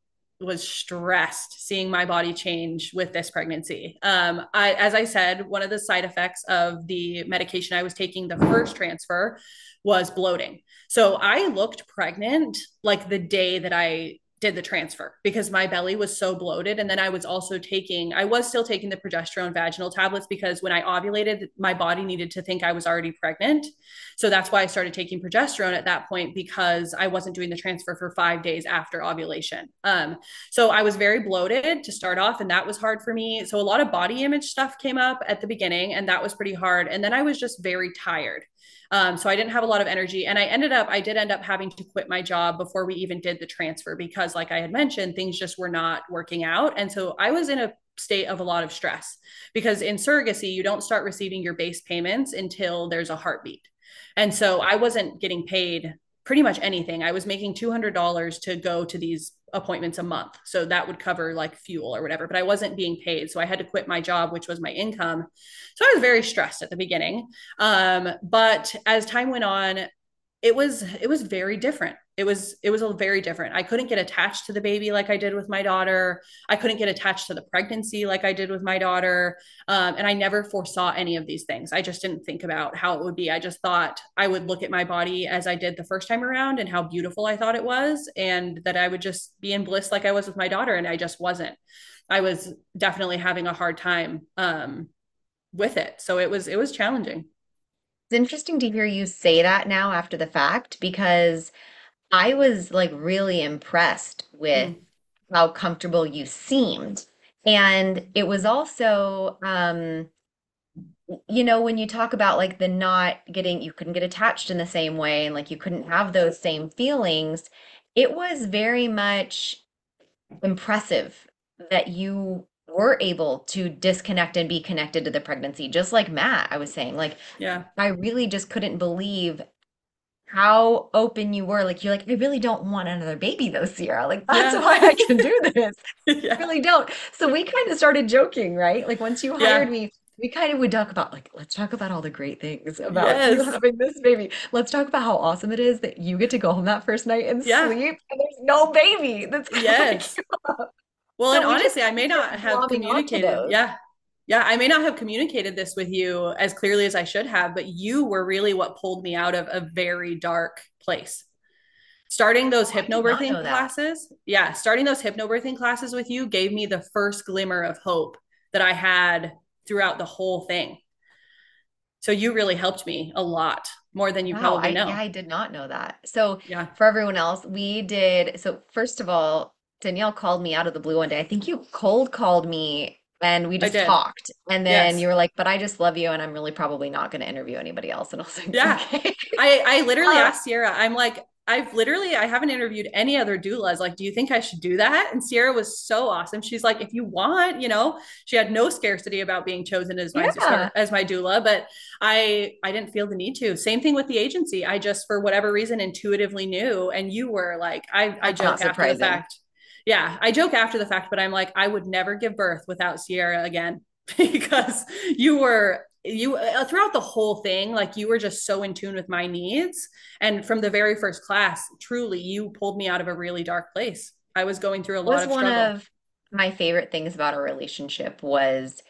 was stressed seeing my body change with this pregnancy. Um, I, as I said, one of the side effects of the medication I was taking the first transfer was bloating. So I looked pregnant like the day that I did the transfer because my belly was so bloated. And then I was also taking, I was still taking the progesterone vaginal tablets because when I ovulated, my body needed to think I was already pregnant. So that's why I started taking progesterone at that point because I wasn't doing the transfer for five days after ovulation. Um, so I was very bloated to start off, and that was hard for me. So a lot of body image stuff came up at the beginning, and that was pretty hard. And then I was just very tired. Um, so I didn't have a lot of energy. And I ended up, I did end up having to quit my job before we even did the transfer because, like I had mentioned, things just were not working out. And so I was in a state of a lot of stress because in surrogacy, you don't start receiving your base payments until there's a heartbeat. And so I wasn't getting paid pretty much anything. I was making $200 to go to these appointments a month. So that would cover like fuel or whatever, but I wasn't being paid. So I had to quit my job, which was my income. So I was very stressed at the beginning. Um, but as time went on, it was it was very different. It was it was a very different. I couldn't get attached to the baby like i did with my daughter. I couldn't get attached to the pregnancy like i did with my daughter. Um, and i never foresaw any of these things. I just didn't think about how it would be. I just thought i would look at my body as i did the first time around and how beautiful i thought it was and that i would just be in bliss like i was with my daughter. And i just wasn't. I was definitely having a hard time um, with it. So it was it was challenging it's interesting to hear you say that now after the fact because I was like really impressed with mm. how comfortable you seemed. And it was also, um, you know, when you talk about like the not getting, you couldn't get attached in the same way and like you couldn't have those same feelings, it was very much impressive that you were able to disconnect and be connected to the pregnancy just like Matt I was saying like yeah. I really just couldn't believe how open you were. Like you're like I really don't want another baby though Sierra. Like that's yeah. why I can do this. Yeah. I really don't. So we kind of started joking right? Like once you hired yeah. me we kind of would talk about like let's talk about all the great things about yes. you having this baby. Let's talk about how awesome it is that you get to go home that first night and sleep and there's no baby. That's yes well, so and honestly, I may not have communicated. Yeah. Yeah, I may not have communicated this with you as clearly as I should have, but you were really what pulled me out of a very dark place. Starting those oh, hypnobirthing classes, yeah, starting those hypnobirthing classes with you gave me the first glimmer of hope that I had throughout the whole thing. So you really helped me a lot more than you wow, probably I, know. Yeah, I did not know that. So yeah. for everyone else, we did. So first of all, Danielle called me out of the blue one day. I think you cold called me and we just talked. And then yes. you were like, but I just love you and I'm really probably not going to interview anybody else. And I was like, yeah. Okay. I, I literally uh, asked Sierra, I'm like, I've literally I haven't interviewed any other doulas. Like, do you think I should do that? And Sierra was so awesome. She's like, if you want, you know, she had no scarcity about being chosen as my yeah. as my doula, but I I didn't feel the need to. Same thing with the agency. I just for whatever reason intuitively knew, and you were like, I I joke after the fact yeah, I joke after the fact, but I'm like, I would never give birth without Sierra again because you were you uh, throughout the whole thing like you were just so in tune with my needs and from the very first class truly you pulled me out of a really dark place i was going through a lot was of one struggle. of my favorite things about our relationship was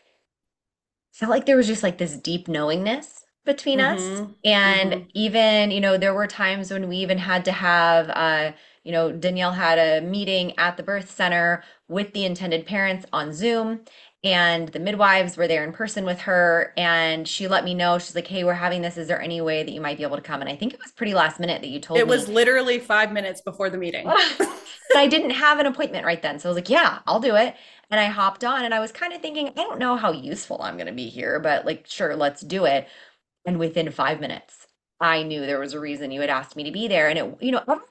felt like there was just like this deep knowingness between mm-hmm. us and mm-hmm. even you know there were times when we even had to have uh you know, Danielle had a meeting at the birth center with the intended parents on Zoom, and the midwives were there in person with her. And she let me know, she's like, Hey, we're having this. Is there any way that you might be able to come? And I think it was pretty last minute that you told it me. It was literally five minutes before the meeting. I didn't have an appointment right then. So I was like, Yeah, I'll do it. And I hopped on and I was kind of thinking, I don't know how useful I'm going to be here, but like, sure, let's do it. And within five minutes, I knew there was a reason you had asked me to be there. And it, you know,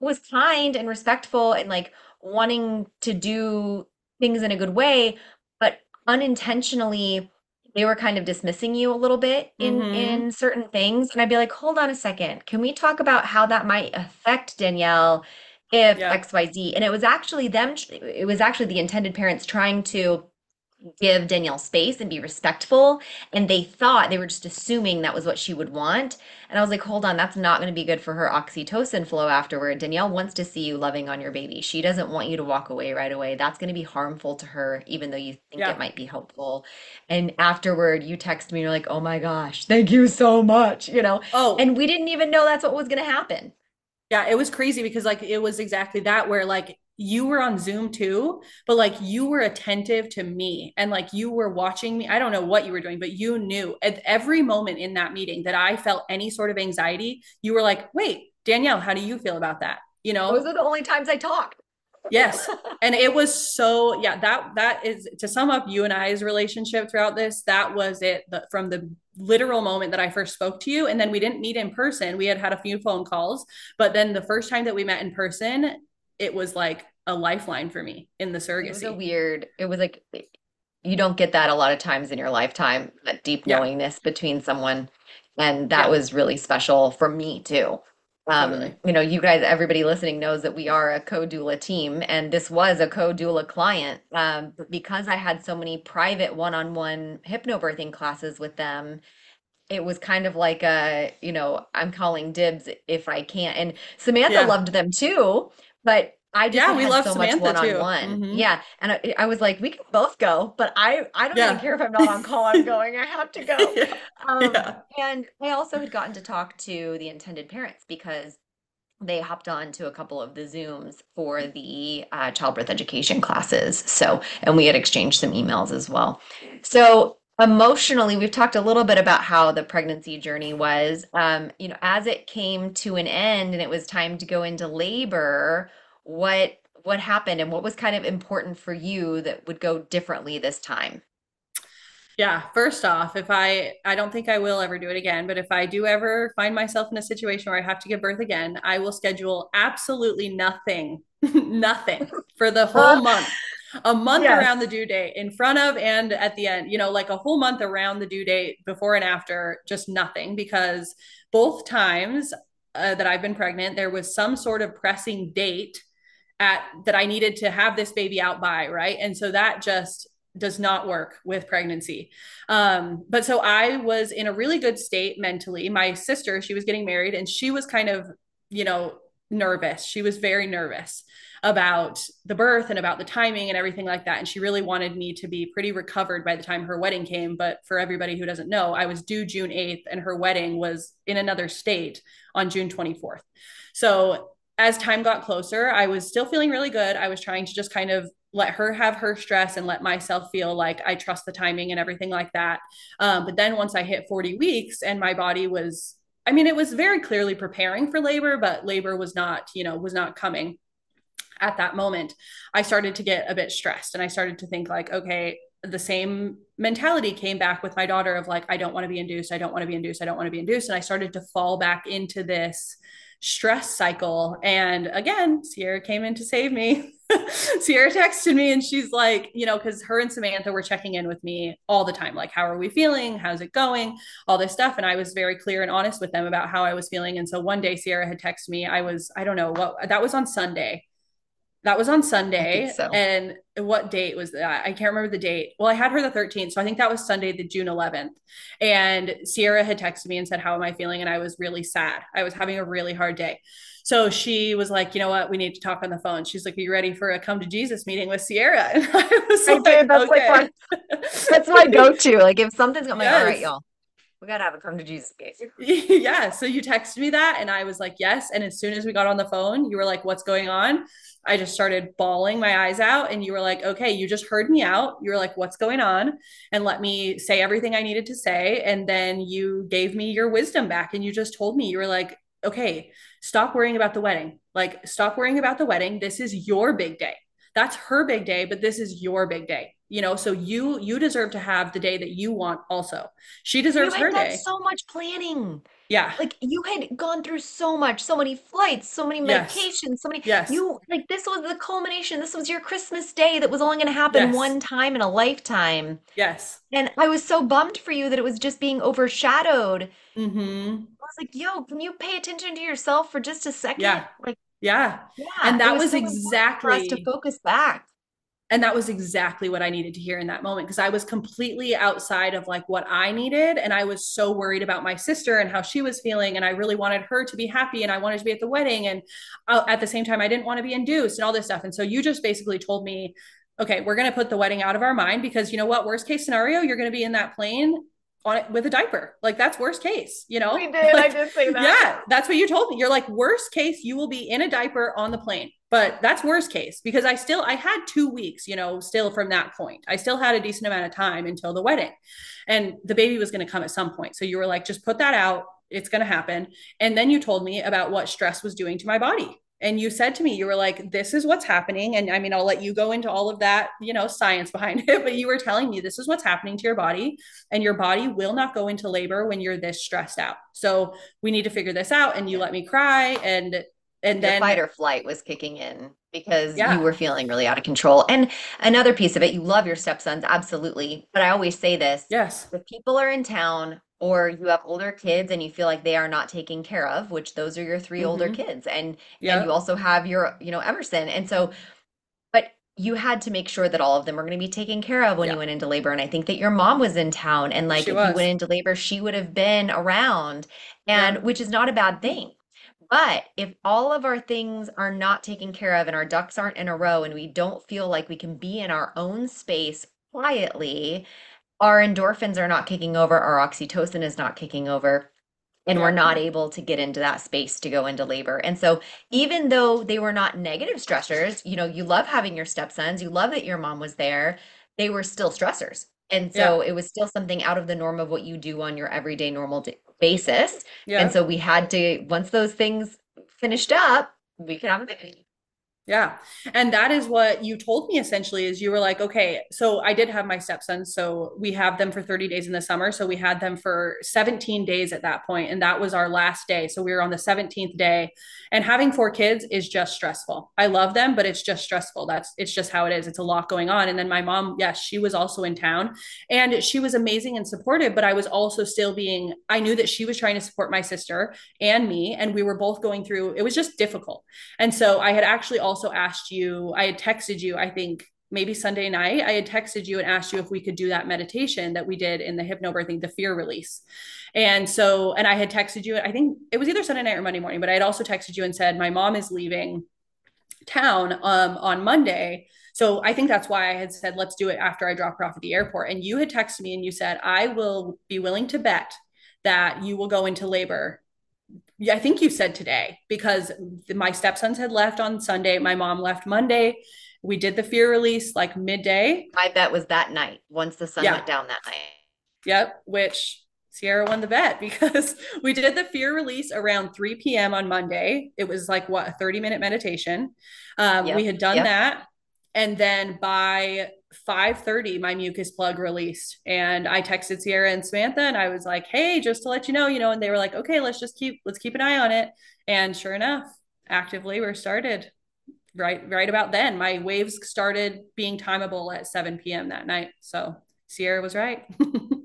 was kind and respectful and like wanting to do things in a good way, but unintentionally they were kind of dismissing you a little bit in mm-hmm. in certain things and I'd be like, "Hold on a second. Can we talk about how that might affect Danielle if yeah. XYZ?" And it was actually them it was actually the intended parents trying to give Danielle space and be respectful. And they thought they were just assuming that was what she would want. And I was like, hold on, that's not going to be good for her oxytocin flow afterward. Danielle wants to see you loving on your baby. She doesn't want you to walk away right away. That's going to be harmful to her, even though you think Yeah. it might be helpful. And afterward, you text me, and you're like, oh my gosh, thank you so much, you know? Oh, And we didn't even know that's what was going to happen. Yeah, it was crazy because like it was exactly that where like you were on Zoom too, but like you were attentive to me and like you were watching me. I don't know what you were doing, but you knew at every moment in that meeting that I felt any sort of anxiety, you were like, "Wait, Danielle, how do you feel about that?" You know? Those are the only times I talked. Yes. And it was so yeah, that that is to sum up you and I's relationship throughout this, that was it the, from the literal moment that I first spoke to you and then we didn't meet in person. We had had a few phone calls, but then the first time that we met in person, it was like a lifeline for me in the It was a surrogacy. weird, it was like you don't get that a lot of times in your lifetime, that deep Yeah. knowingness between someone. And that Yeah. was really special for me too. Um, Totally. you know, you guys, everybody listening knows that we are a co-doula team, and this was a co-doula client. Um, but because I had so many private one-on-one hypnobirthing classes with them, it was kind of like a, you know, I'm calling dibs if I can't. And Samantha Yeah. loved them too, but I just Yeah, we love so Samantha too. one-on-one. Mhm. Yeah, and I, I was like, we can both go, but I, I don't even care if I'm not on call. I'm going. I have to go. yeah. Um, Yeah. and I also had gotten to talk to the intended parents because they hopped on to a couple of the Zooms for the uh, childbirth education classes. So, and we had exchanged some emails as well. So, emotionally, we've talked a little bit about how the pregnancy journey was. Um, you know, as it came to an end and it was time to go into labor, what what happened and what was kind of important for you that would go differently this time? Yeah, first off, if I I don't think I will ever do it again, but if I do ever find myself in a situation where I have to give birth again, I will schedule absolutely nothing, nothing for the whole month. A month Yes. around the due date, in front of and at the end, you know, like a whole month around the due date, before and after, just nothing because both times uh, that I've been pregnant, there was some sort of pressing date at that I needed to have this baby out by, right? And so that just does not work with pregnancy. Um, but so I was in a really good state mentally. My sister, she was getting married and she was kind of, you know, nervous. She was very nervous about the birth and about the timing and everything like that. And she really wanted me to be pretty recovered by the time her wedding came. But for everybody who doesn't know, I was due June 8th and her wedding was in another state on June 24th. So as time got closer, I was still feeling really good. I was trying to just kind of let her have her stress and let myself feel like I trust the timing and everything like that. Um, but then once I hit 40 weeks and my body was, I mean, it was very clearly preparing for labor, but labor was not, you know, was not coming at that moment. I started to get a bit stressed and I started to think, like, okay, the same mentality came back with my daughter of like, I don't want to be induced. I don't want to be induced. I don't want to be induced. And I started to fall back into this stress cycle. And again, Sierra came in to save me. Sierra texted me and she's like, you know, because her and Samantha were checking in with me all the time. Like, how are we feeling? How's it going? All this stuff. And I was very clear and honest with them about how I was feeling. And so one day Sierra had texted me. I was, I don't know what, that was on Sunday. That was on Sunday. so. And what date was that? I can't remember the date. Well, I had her the 13th. So I think that was Sunday, the June 11th. And Sierra had texted me and said, How am I feeling? And I was really sad. I was having a really hard day. So she was like, You know what? We need to talk on the phone. She's like, Are you ready for a come to Jesus meeting with Sierra? And I was I like, did. That's like my- That's my go-to. Like if something's going, like, all right, y'all, we gotta have a come to Jesus case. yeah. So you texted me that, and I was like, yes. And as soon as we got on the phone, you were like, what's going on? I just started bawling my eyes out, and you were like, okay, you just heard me out. You were like, what's going on? And let me say everything I needed to say. And then you gave me your wisdom back, and you just told me, you were like, okay, stop worrying about the wedding. Like, stop worrying about the wedding. This is your big day. That's her big day, but this is your big day. You know, so you you deserve to have the day that you want also. She deserves you her day. so much planning. Yeah. Like you had gone through so much, so many flights, so many Yes. medications, so many. Yes. You like this was the culmination. This was your Christmas day that was only going to happen Yes. one time in a lifetime. Yes. And I was so bummed for you that it was just being overshadowed. Mm-hmm. I was like, yo, can you pay attention to yourself for just a second? Yeah. Like, Yeah. yeah. And that was so important for us to focus back. And that was exactly what I needed to hear in that moment because I was completely outside of like what I needed. And I was so worried about my sister and how she was feeling. And I really wanted her to be happy and I wanted to be at the wedding. And uh, at the same time, I didn't want to be induced and all this stuff. And so you just basically told me, okay, we're going to put the wedding out of our mind because you know what? Worst case scenario, you're going to be in that plane on it with a diaper. Like that's worst case, you know? We did. Like, I did say that. Yeah, that's what you told me. You're like, worst case, you will be in a diaper on the plane. But that's worst case because I still I had two weeks, you know, still from that point. I still had a decent amount of time until the wedding. And the baby was going to come at some point. So you were like, just put that out. It's going to happen. And then you told me about what stress was doing to my body and you said to me you were like this is what's happening and i mean i'll let you go into all of that you know science behind it but you were telling me this is what's happening to your body and your body will not go into labor when you're this stressed out so we need to figure this out and you let me cry and and Your then fight or flight was kicking in because Yeah. you were feeling really out of control. And another piece of it, you love your stepsons, absolutely. But I always say this yes if people are in town or you have older kids and you feel like they are not taken care of, which those are your 3 older Mhm. kids, and yeah and you also have your, you know, Emerson. And so, but you had to make sure that all of them were going to be taken care of when Yeah. you went into labor. And I think that your mom was in town, and like She if was. you went into labor, she would have been around, and which is not a bad thing. But if all of our things are not taken care of and our ducks aren't in a row and we don't feel like we can be in our own space quietly, our endorphins are not kicking over, our oxytocin is not kicking over, and we're not able to get into that space to go into labor. And so, even though they were not negative stressors, you know, you love having your stepsons, you love that your mom was there, they were still stressors. And so, it was still something out of the norm of what you do on your everyday normal d- basis. yeah And so, we had to, once those things finished up, we could have a baby. Yeah. And that is what you told me essentially is you were like, okay, so I did have my stepsons. So we have them for 30 days in the summer. So we had them for 17 days at that point, And that was our last day. So we were on the 17th day. And having four kids is just stressful. I love them, but it's just stressful. That's it's just how it is. It's a lot going on. And then my mom, yes, she was also in town and she was amazing and supportive, but I was also still being, I knew that she was trying to support my sister and me. And we were both going through, it was just difficult. And so I had actually also asked you, I had texted you, I think maybe Sunday night, I had texted you and asked you if we could do that meditation that we did in the hypnobirthing, the fear release. And so, and I had texted you, I think it was either Sunday night or Monday morning, but I had also texted you and said, my mom is leaving town um, on Monday. So I think that's why I had said, let's do it after I drop her off at the airport. And you had texted me and you said, I will be willing to bet that you will go into labor I think you said today because my stepsons had left on Sunday. My mom left Monday. We did the fear release like midday. My bet was that night, once the sun Yeah. went down that night. Yep, which Sierra won the bet because we did the fear release around 3 p.m. on Monday. It was like what a 30 minute meditation. Um, Yep, We had done yep. that. And then by 5:30, my mucus plug released. And I texted Sierra and Samantha and I was like, hey, just to let you know, you know, and they were like, okay, let's just keep let's keep an eye on it. And sure enough, active labor started right right about then. My waves started being timeable at 7 p.m. that night. So Sierra was right.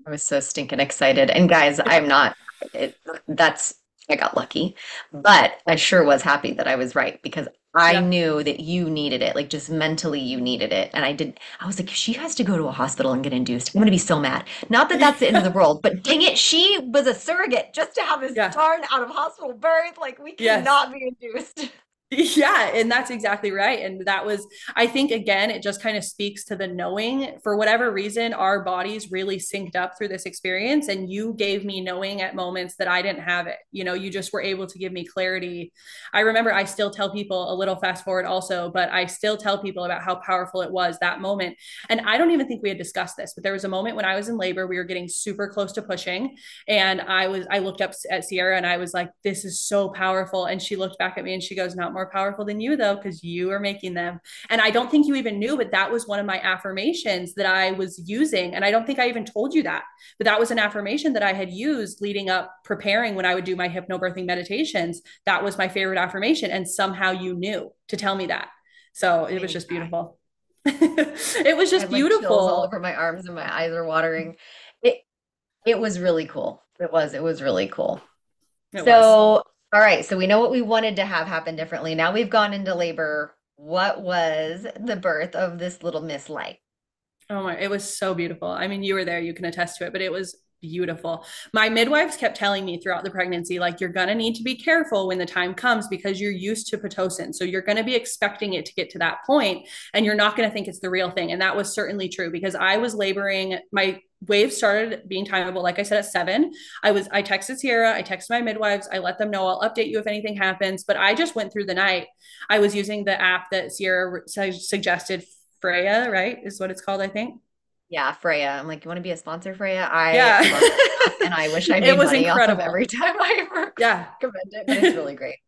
I was so stinking excited. And guys, I'm not, it, that's, I got lucky, but I sure was happy that I was right because I Yeah. knew that you needed it. Like just mentally, you needed it. And I did, I was like, if she has to go to a hospital and get induced, I'm going to be so mad. Not that that's the end of the world, but dang it, she was a surrogate just to have this Yeah. darn out of hospital birth. Like we Yes. cannot be induced. Yeah, and that's exactly right. And that was, I think, again, it just kind of speaks to the knowing for whatever reason, our bodies really synced up through this experience. And you gave me knowing at moments that I didn't have it. You know, you just were able to give me clarity. I remember I still tell people a little fast forward also, but I still tell people about how powerful it was that moment. And I don't even think we had discussed this, but there was a moment when I was in labor, we were getting super close to pushing. And I was, I looked up at Sierra and I was like, this is so powerful. And she looked back at me and she goes, not more powerful than you, though, because you are making them. And I don't think you even knew, but that was one of my affirmations that I was using. And I don't think I even told you that, but that was an affirmation that I had used leading up, preparing when I would do my hypnobirthing meditations. That was my favorite affirmation. And somehow you knew to tell me that. So it was just beautiful. it was just have, like, all over my arms and my eyes are watering. It it was really cool. It was it was really cool. It so was. All right, so we know what we wanted to have happen differently. Now we've gone into labor. what was the birth of this little Miss like? Oh my, it was so beautiful. I mean, you were there, you can attest to it, but it was beautiful. My midwives kept telling me throughout the pregnancy, like, you're going to need to be careful when the time comes because you're used to Pitocin. So you're going to be expecting it to get to that point and you're not going to think it's the real thing. And that was certainly true because I was laboring. My wave started being timeable, like I said, at seven. I was, I texted Sierra, I texted my midwives, I let them know I'll update you if anything happens. But I just went through the night. I was using the app that Sierra suggested, Freya, right? Is what it's called, I think. Yeah, Freya. I'm like, you want to be a sponsor, Freya? I yeah. and I wish I made it was money incredible. off of every time I ever yeah. recommend it. But it's really great.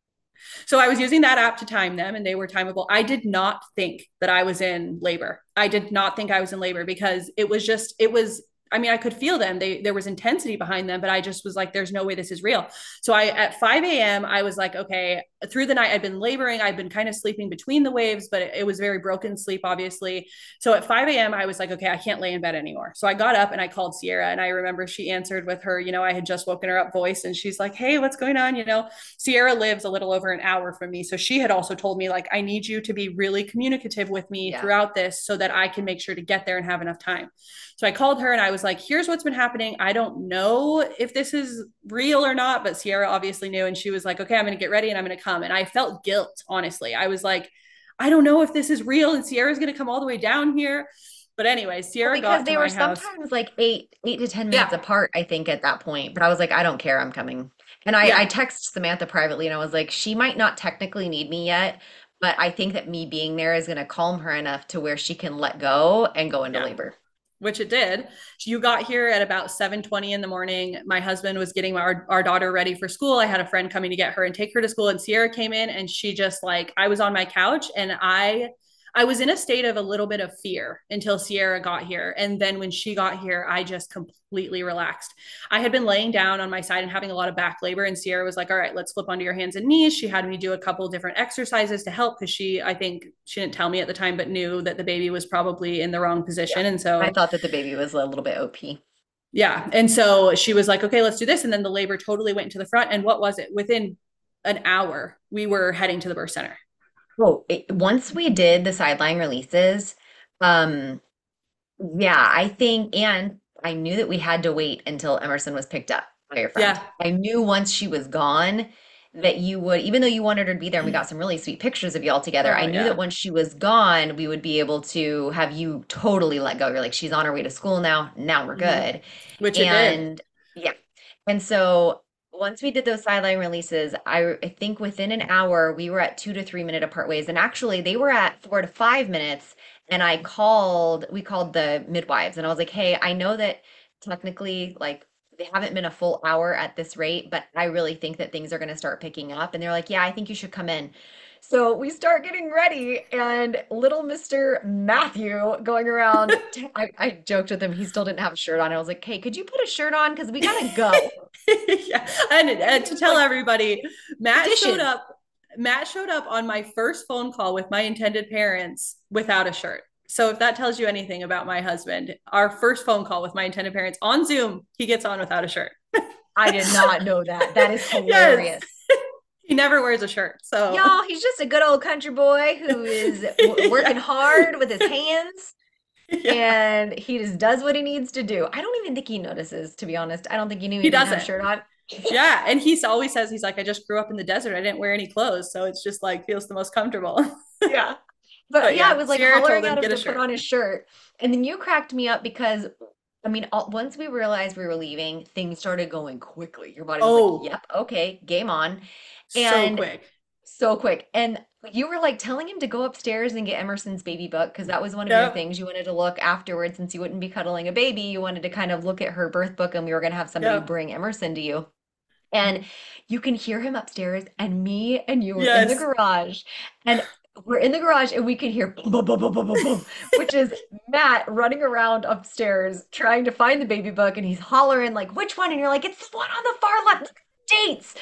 So I was using that app to time them and they were timeable. I did not think that I was in labor. I did not think I was in labor because it was just, it was I mean, I could feel them. They there was intensity behind them, but I just was like, there's no way this is real. So I at 5 a.m. I was like, okay, through the night I'd been laboring. I'd been kind of sleeping between the waves, but it, it was very broken sleep, obviously. So at 5 a.m. I was like, okay, I can't lay in bed anymore. So I got up and I called Sierra, and I remember she answered with her, you know, I had just woken her up voice, and she's like, hey, what's going on? You know, Sierra lives a little over an hour from me, so she had also told me like, I need you to be really communicative with me yeah. throughout this so that I can make sure to get there and have enough time. So I called her and I was like, here's what's been happening. I don't know if this is real or not, but Sierra obviously knew. And she was like, okay, I'm going to get ready and I'm going to come. And I felt guilt, honestly. I was like, I don't know if this is real and Sierra's going to come all the way down here. But anyway, Sierra well, because they were house. sometimes like eight, eight to ten minutes yeah. apart. I think at that point. But I was like, I don't care. I'm coming. And I, yeah. I text Samantha privately, and I was like, she might not technically need me yet, but I think that me being there is going to calm her enough to where she can let go and go into yeah. labor which it did. You got here at about 7:20 in the morning. My husband was getting our, our daughter ready for school. I had a friend coming to get her and take her to school and Sierra came in and she just like I was on my couch and I I was in a state of a little bit of fear until Sierra got here. And then when she got here, I just completely relaxed. I had been laying down on my side and having a lot of back labor. And Sierra was like, all right, let's flip onto your hands and knees. She had me do a couple different exercises to help because she, I think she didn't tell me at the time, but knew that the baby was probably in the wrong position. Yeah. And so I thought that the baby was a little bit OP. Yeah. And so she was like, okay, let's do this. And then the labor totally went into the front. And what was it? Within an hour, we were heading to the birth center. Oh, it, once we did the sideline releases, um, yeah, I think, and I knew that we had to wait until Emerson was picked up by your friend. Yeah. I knew once she was gone that you would, even though you wanted her to be there, and we got some really sweet pictures of you all together. Oh, I knew yeah. that once she was gone, we would be able to have you totally let go. You're like, she's on her way to school now. Now we're mm-hmm. good. Which and yeah. And so once we did those sideline releases, I, I, think within an hour we were at two to three minute apart ways, and actually they were at four to five minutes. And I called, we called the midwives, and I was like, "Hey, I know that technically, like, they haven't been a full hour at this rate, but I really think that things are going to start picking up." And they're like, "Yeah, I think you should come in." So we start getting ready, and little Mr. Matthew going around. I, I, joked with him. He still didn't have a shirt on. I was like, hey, could you put a shirt on? Because we got to go. yeah. And, and to tell like, everybody, Matt showed up. Matt showed up on my first phone call with my intended parents without a shirt. So if that tells you anything about my husband, our first phone call with my intended parents on Zoom, he gets on without a shirt. I did not know that. That is hilarious. Yes. He never wears a shirt. So y'all, he's just a good old country boy who is w- working yeah. hard with his hands. Yeah. And he just does what he needs to do. I don't even think he notices, to be honest. I don't think he knew he, he doesn't have a shirt on. yeah, and he's always says he's like, I just grew up in the desert. I didn't wear any clothes, so it's just like feels the most comfortable. yeah, but, but yeah, yeah, it was like Sierra hollering at him to put on his shirt, and then you cracked me up because I mean, all, once we realized we were leaving, things started going quickly. Your body was oh. like, "Yep, okay, game on." And so quick. So quick. And you were like telling him to go upstairs and get Emerson's baby book because that was one of yep. your things you wanted to look afterwards since you wouldn't be cuddling a baby. You wanted to kind of look at her birth book and we were going to have somebody yep. bring Emerson to you. And you can hear him upstairs and me and you were yes. in the garage. And we're in the garage and we can hear boom, boom, boom, boom, boom, boom, which is Matt running around upstairs trying to find the baby book and he's hollering like, which one? And you're like, it's the one on the far left dates.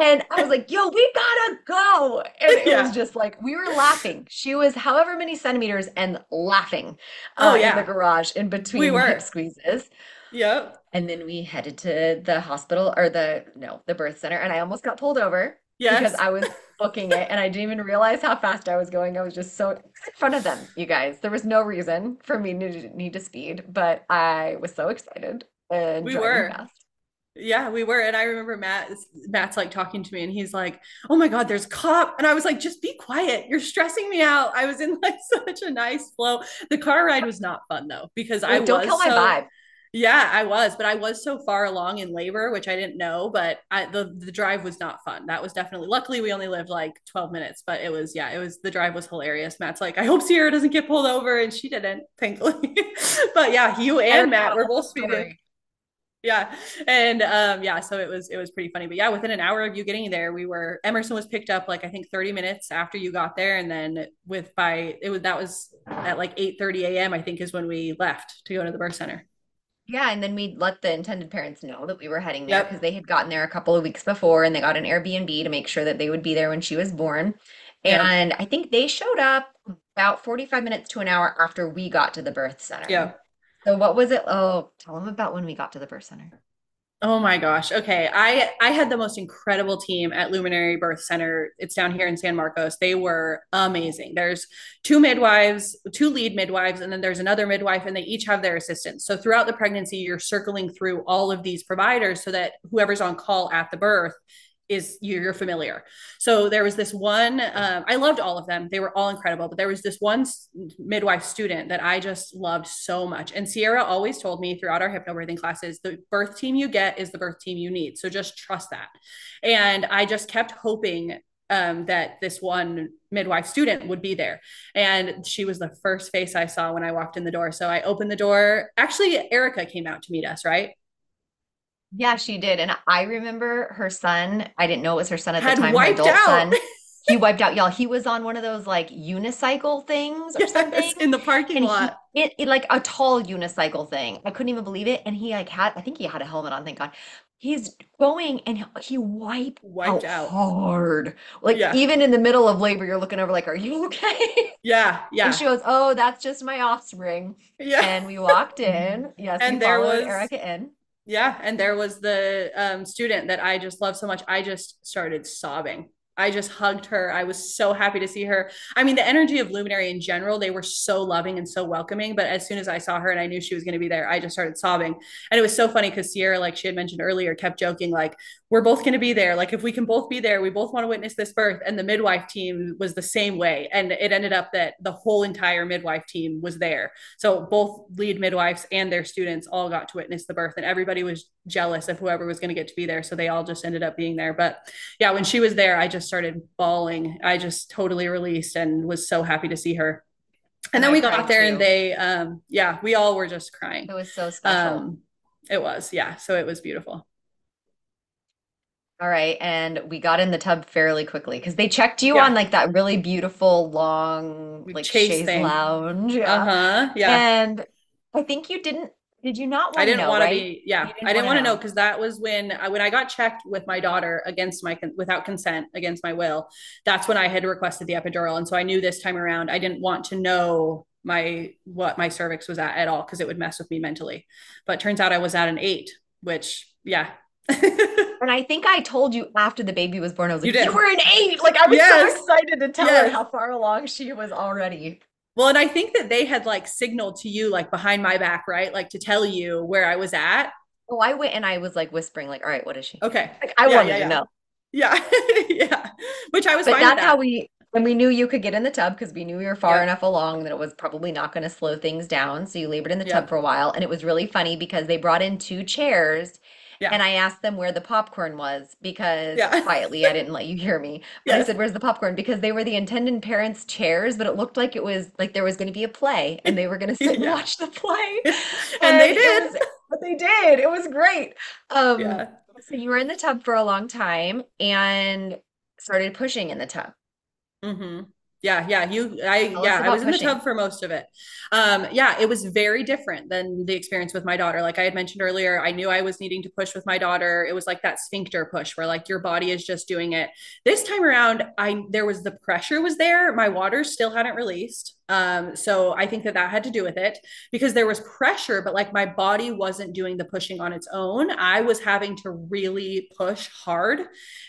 And I was like, yo, we gotta go. And it yeah. was just like, we were laughing. She was however many centimeters and laughing uh, oh, yeah. in the garage in between we were. squeezes. Yep. And then we headed to the hospital or the, no, the birth center. And I almost got pulled over Yes. Because I was booking it and I didn't even realize how fast I was going. I was just so in front of them, you guys. There was no reason for me to need to speed, but I was so excited and we were. Fast. Yeah, we were. And I remember Matt, Matt's like talking to me and he's like, Oh my God, there's cop. And I was like, just be quiet. You're stressing me out. I was in like such a nice flow. The car ride was not fun though, because I don't kill my vibe. Yeah, I was, but I was so far along in labor, which I didn't know, but I, the the drive was not fun. That was definitely luckily we only lived like 12 minutes, but it was yeah, it was the drive was hilarious. Matt's like, I hope Sierra doesn't get pulled over and she didn't, thankfully. but yeah, you and Matt were both speeding yeah. And um yeah so it was it was pretty funny. But yeah within an hour of you getting there we were emerson was picked up like i think 30 minutes after you got there. And then with by it was that was at like 8 30 a.m i think is when we left to go to the birth center. Yeah and then we let the intended parents know that we were heading there because yep. they had gotten there a couple of weeks before and they got an airbnb to make sure that they would be there when she was born. Yep. and i think they showed up about 45 minutes to an hour after we got to the birth center. Yeah so what was it? Oh, tell them about when we got to the birth center. Oh my gosh. Okay. I I had the most incredible team at Luminary Birth Center. It's down here in San Marcos. They were amazing. There's two midwives, two lead midwives, and then there's another midwife, and they each have their assistants. So throughout the pregnancy, you're circling through all of these providers so that whoever's on call at the birth is you're familiar. So there was this one, um, I loved all of them. They were all incredible, but there was this one midwife student that I just loved so much. And Sierra always told me throughout our hypnobirthing classes, the birth team you get is the birth team you need. So just trust that. And I just kept hoping um, that this one midwife student would be there. And she was the first face I saw when I walked in the door. So I opened the door. Actually, Erica came out to meet us, right? Yeah, she did. And I remember her son, I didn't know it was her son at Had the time, her adult out. son. He wiped out, y'all. He was on one of those like unicycle things or yes, something in the parking and lot. He, it, it, like a tall unicycle thing. I couldn't even believe it. And he like had, I think he had a helmet on, thank God. He's going and he wiped, wiped out, out. hard. Like yeah. even in the middle of labor, you're looking over like, "Are you okay?" Yeah, yeah. And she goes, "Oh, that's just my offspring." Yeah. And we walked in. Yes, and there was Erica in yeah. And there was the um, student that I just love so much. I just started sobbing I just hugged her. I was so happy to see her. I mean, the energy of Luminary in general, they were so loving and so welcoming. But as soon as I saw her and I knew she was going to be there, I just started sobbing. And it was so funny because Sierra, like she had mentioned earlier, kept joking, like, we're both going to be there. Like, if we can both be there, we both want to witness this birth. And the midwife team was the same way. And it ended up that the whole entire midwife team was there. So both lead midwives and their students all got to witness the birth. And everybody was jealous of whoever was going to get to be there. So they all just ended up being there. But yeah, when she was there, I just started bawling. I just totally released and was so happy to see her. And, and then I we got there too. and they, um, yeah, we all were just crying. It was so special. Um, it was, yeah. So it was beautiful. All right. And we got in the tub fairly quickly because they checked you yeah. on like that really beautiful long, like chaise lounge. Yeah. Uh huh. Yeah. And I think you didn't did you not want I didn't want to be yeah. Didn't I didn't want to know because that was when I, when I got checked with my daughter against my without consent against my will. That's when I had requested the epidural and so I knew this time around I didn't want to know my what my cervix was at at all because it would mess with me mentally. But turns out I was at an 8, which yeah. and I think I told you after the baby was born I was like you, you were an 8. Like I was yes. so excited to tell yes. her how far along she was already. Well, and I think that they had like signaled to you like behind my back, right? Like to tell you where I was at. Oh, I went and I was like whispering, like, all right, what is she? Okay. Like I yeah, wanted yeah, to know. Yeah. yeah. Which I was But that's that. how we and we knew you could get in the tub because we knew we were far enough along that it was probably not going to slow things down. So you labored in the tub for a while. And it was really funny because they brought in two chairs yeah. And I asked them where the popcorn was because yeah. quietly I didn't let you hear me. But yes. I said, Where's the popcorn? Because they were the intended parents' chairs, but it looked like it was like there was going to be a play and they were going to sit yeah. and watch the play. and, and, they did. Was, but they did. It was great. Um, yeah. So you were in the tub for a long time and started pushing in the tub. Mm-hmm yeah yeah you i Tell yeah i was in the tub for most of it. Um yeah it was very different than the experience with my daughter. Like i had mentioned earlier i knew i was needing to push with my daughter. It was like that sphincter push where like your body is just doing it. This time around i there was the pressure was there. My water still hadn't released Um, so I think that that had to do with it because there was pressure, but like my body wasn't doing the pushing on its own. I was having to really push hard.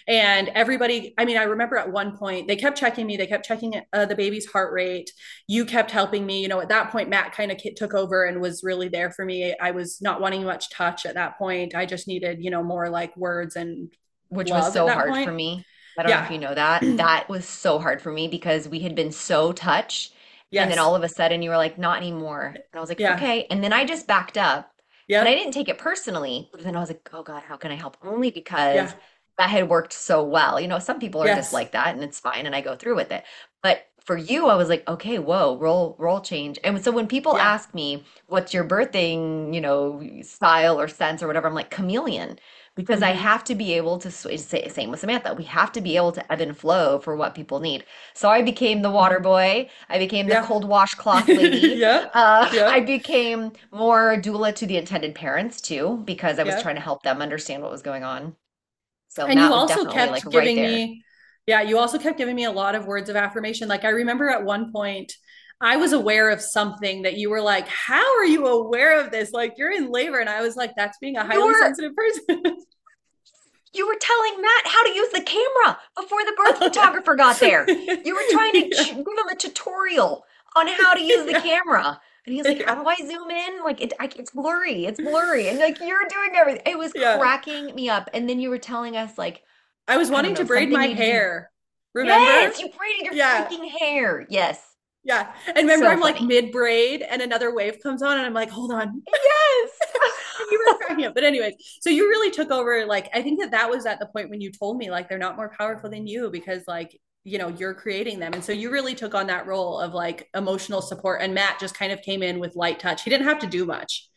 And everybody, I mean, I remember at one point they kept checking me, they kept checking uh, the baby's heart rate. You kept helping me. You know, at that point, Matt kind of took over and was really there for me. I was not wanting much touch at that point. I just needed, you know, more like words and which was so hard point. for me. I don't yeah. know if you know that. That was so hard for me because we had been so touched Yes. And then all of a sudden you were like, not anymore. And I was like, yeah. okay. And then I just backed up. Yeah. And I didn't take it personally. But then I was like, oh God, how can I help? Only because yeah. that had worked so well. You know, some people are yes. just like that and it's fine and I go through with it. But for you, I was like, okay, whoa, role, role change. And so when people yeah. ask me, what's your birthing, you know, style or sense or whatever, I'm like, chameleon because I mm-hmm. have to be able to say same with Samantha. We have to be able to ebb and flow for what people need. So I became the water boy. I became the yeah. cold washcloth lady. yeah. Uh, yeah. I became more doula to the intended parents too because I was yeah. trying to help them understand what was going on. So and you also kept like giving right me, yeah, you also kept giving me a lot of words of affirmation. Like I remember at one point I was aware of something that you were like, How are you aware of this? Like, you're in labor. And I was like, That's being a highly you're, sensitive person. you were telling Matt how to use the camera before the birth photographer got there. You were trying to give him a tutorial on how to use the camera. And he's like, How do I zoom in? Like, it, I, it's blurry. It's blurry. And like, you're doing everything. It was yeah. cracking me up. And then you were telling us, like, I was wanting know, to braid my hair. Remember? Yes, you braided your yeah. freaking hair. Yes. Yeah. And remember, so I'm funny. like mid braid and another wave comes on and I'm like, hold on. Yes. you were cracking up. But, anyways, so you really took over. Like, I think that that was at the point when you told me, like, they're not more powerful than you because, like, you know, you're creating them. And so you really took on that role of like emotional support. And Matt just kind of came in with light touch. He didn't have to do much